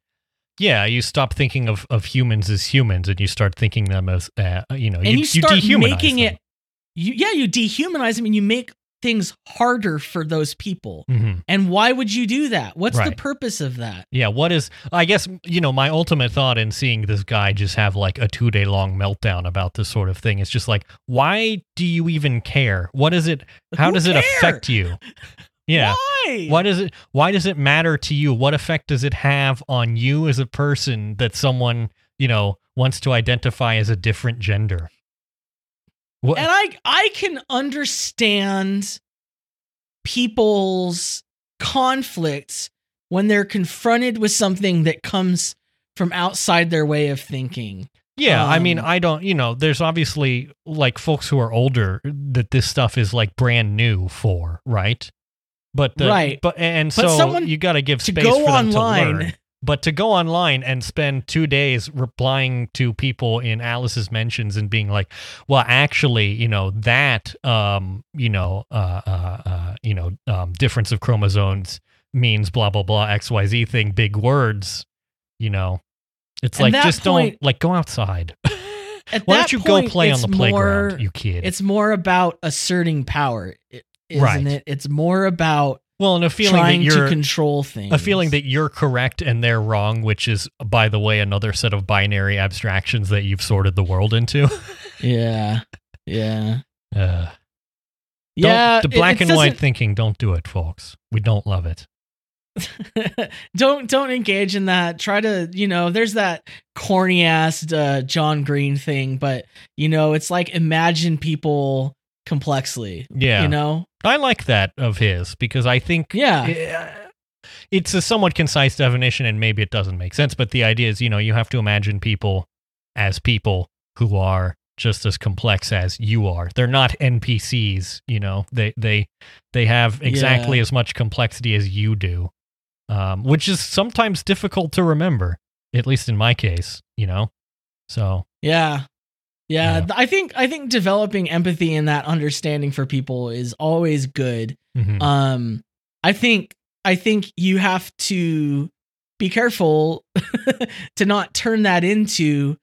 yeah, you stop thinking of of humans as humans and you start thinking them as uh, you know and you, start making it you yeah you dehumanize them and you make things harder for those people hmm and why would you do that what's the purpose of that Yeah, what is I guess you know my ultimate thought in seeing this guy just have like a two day long meltdown about this sort of thing is just like why do you even care? What is it? How Who does it affect you? Yeah. why Why does it why does it matter to you? What effect does it have on you as a person that someone, you know, wants to identify as a different gender? What and i i can understand people's conflicts when they're confronted with something that comes from outside their way of thinking Yeah, I mean, Um, I don't, you know, there's obviously like folks who are older that this stuff is like brand new for, right? But the, Right. but and But so someone you got to give space to go for them online- to learn. But to go online and spend two days replying to people in Alice's mentions and being like, "Well, actually, you know that, um, you know, uh, uh, uh you know, um, difference of chromosomes means blah blah blah X Y Z thing, big words, you know." It's At like just point- don't like go outside. At Why that don't you go play on the playground, more- you kid? it's more about asserting power isn't Right. it it's more about well, and a feeling trying that you're to control things a feeling that you're correct and they're wrong, which is, by the way, another set of binary abstractions that you've sorted the world into. yeah yeah Uh, yeah don't, the black it and white thinking. Don't do it, folks. We don't love it. don't don't engage in that try to you know there's that corny ass uh, john green thing but you know it's like imagine people complexly Yeah, you know I like that of his because I think yeah uh, it's a somewhat concise definition, and maybe it doesn't make sense. But the idea is, you know, you have to imagine people as people who are just as complex as you are. They're not NPCs, you know. They they they have exactly Yeah. as much complexity as you do, um, which is sometimes difficult to remember. At least in my case, you know. So yeah yeah, Yeah. i think i think developing empathy and that understanding for people is always good mhm. um i think i think you have to be careful to not turn that into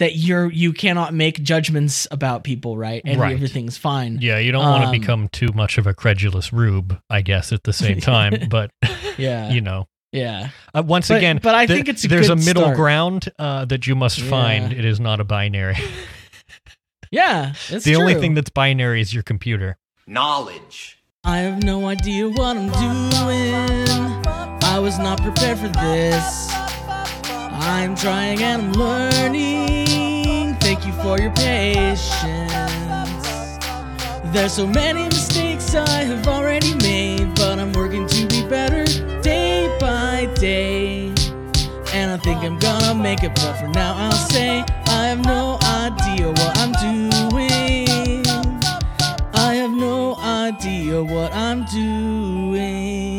that you're you cannot make judgments about people right and Right. everything's fine yeah, you don't want um, to become too much of a credulous rube, I guess. At the same time, but yeah you know. Yeah Uh, once But- again, but I the- think it's a there's a middle start. ground uh, that you must Yeah. find. It is not a binary. yeah it's the only thing that's binary is your computer. Knowledge. i have no idea what i'm doing i was not prepared for this i'm trying and i'm learning thank you for your patience There's so many mistakes I have already made, but I'm working to be better day by day. And I think I'm gonna make it, but for now I'll say I have no idea what I'm doing. I have no idea what I'm doing.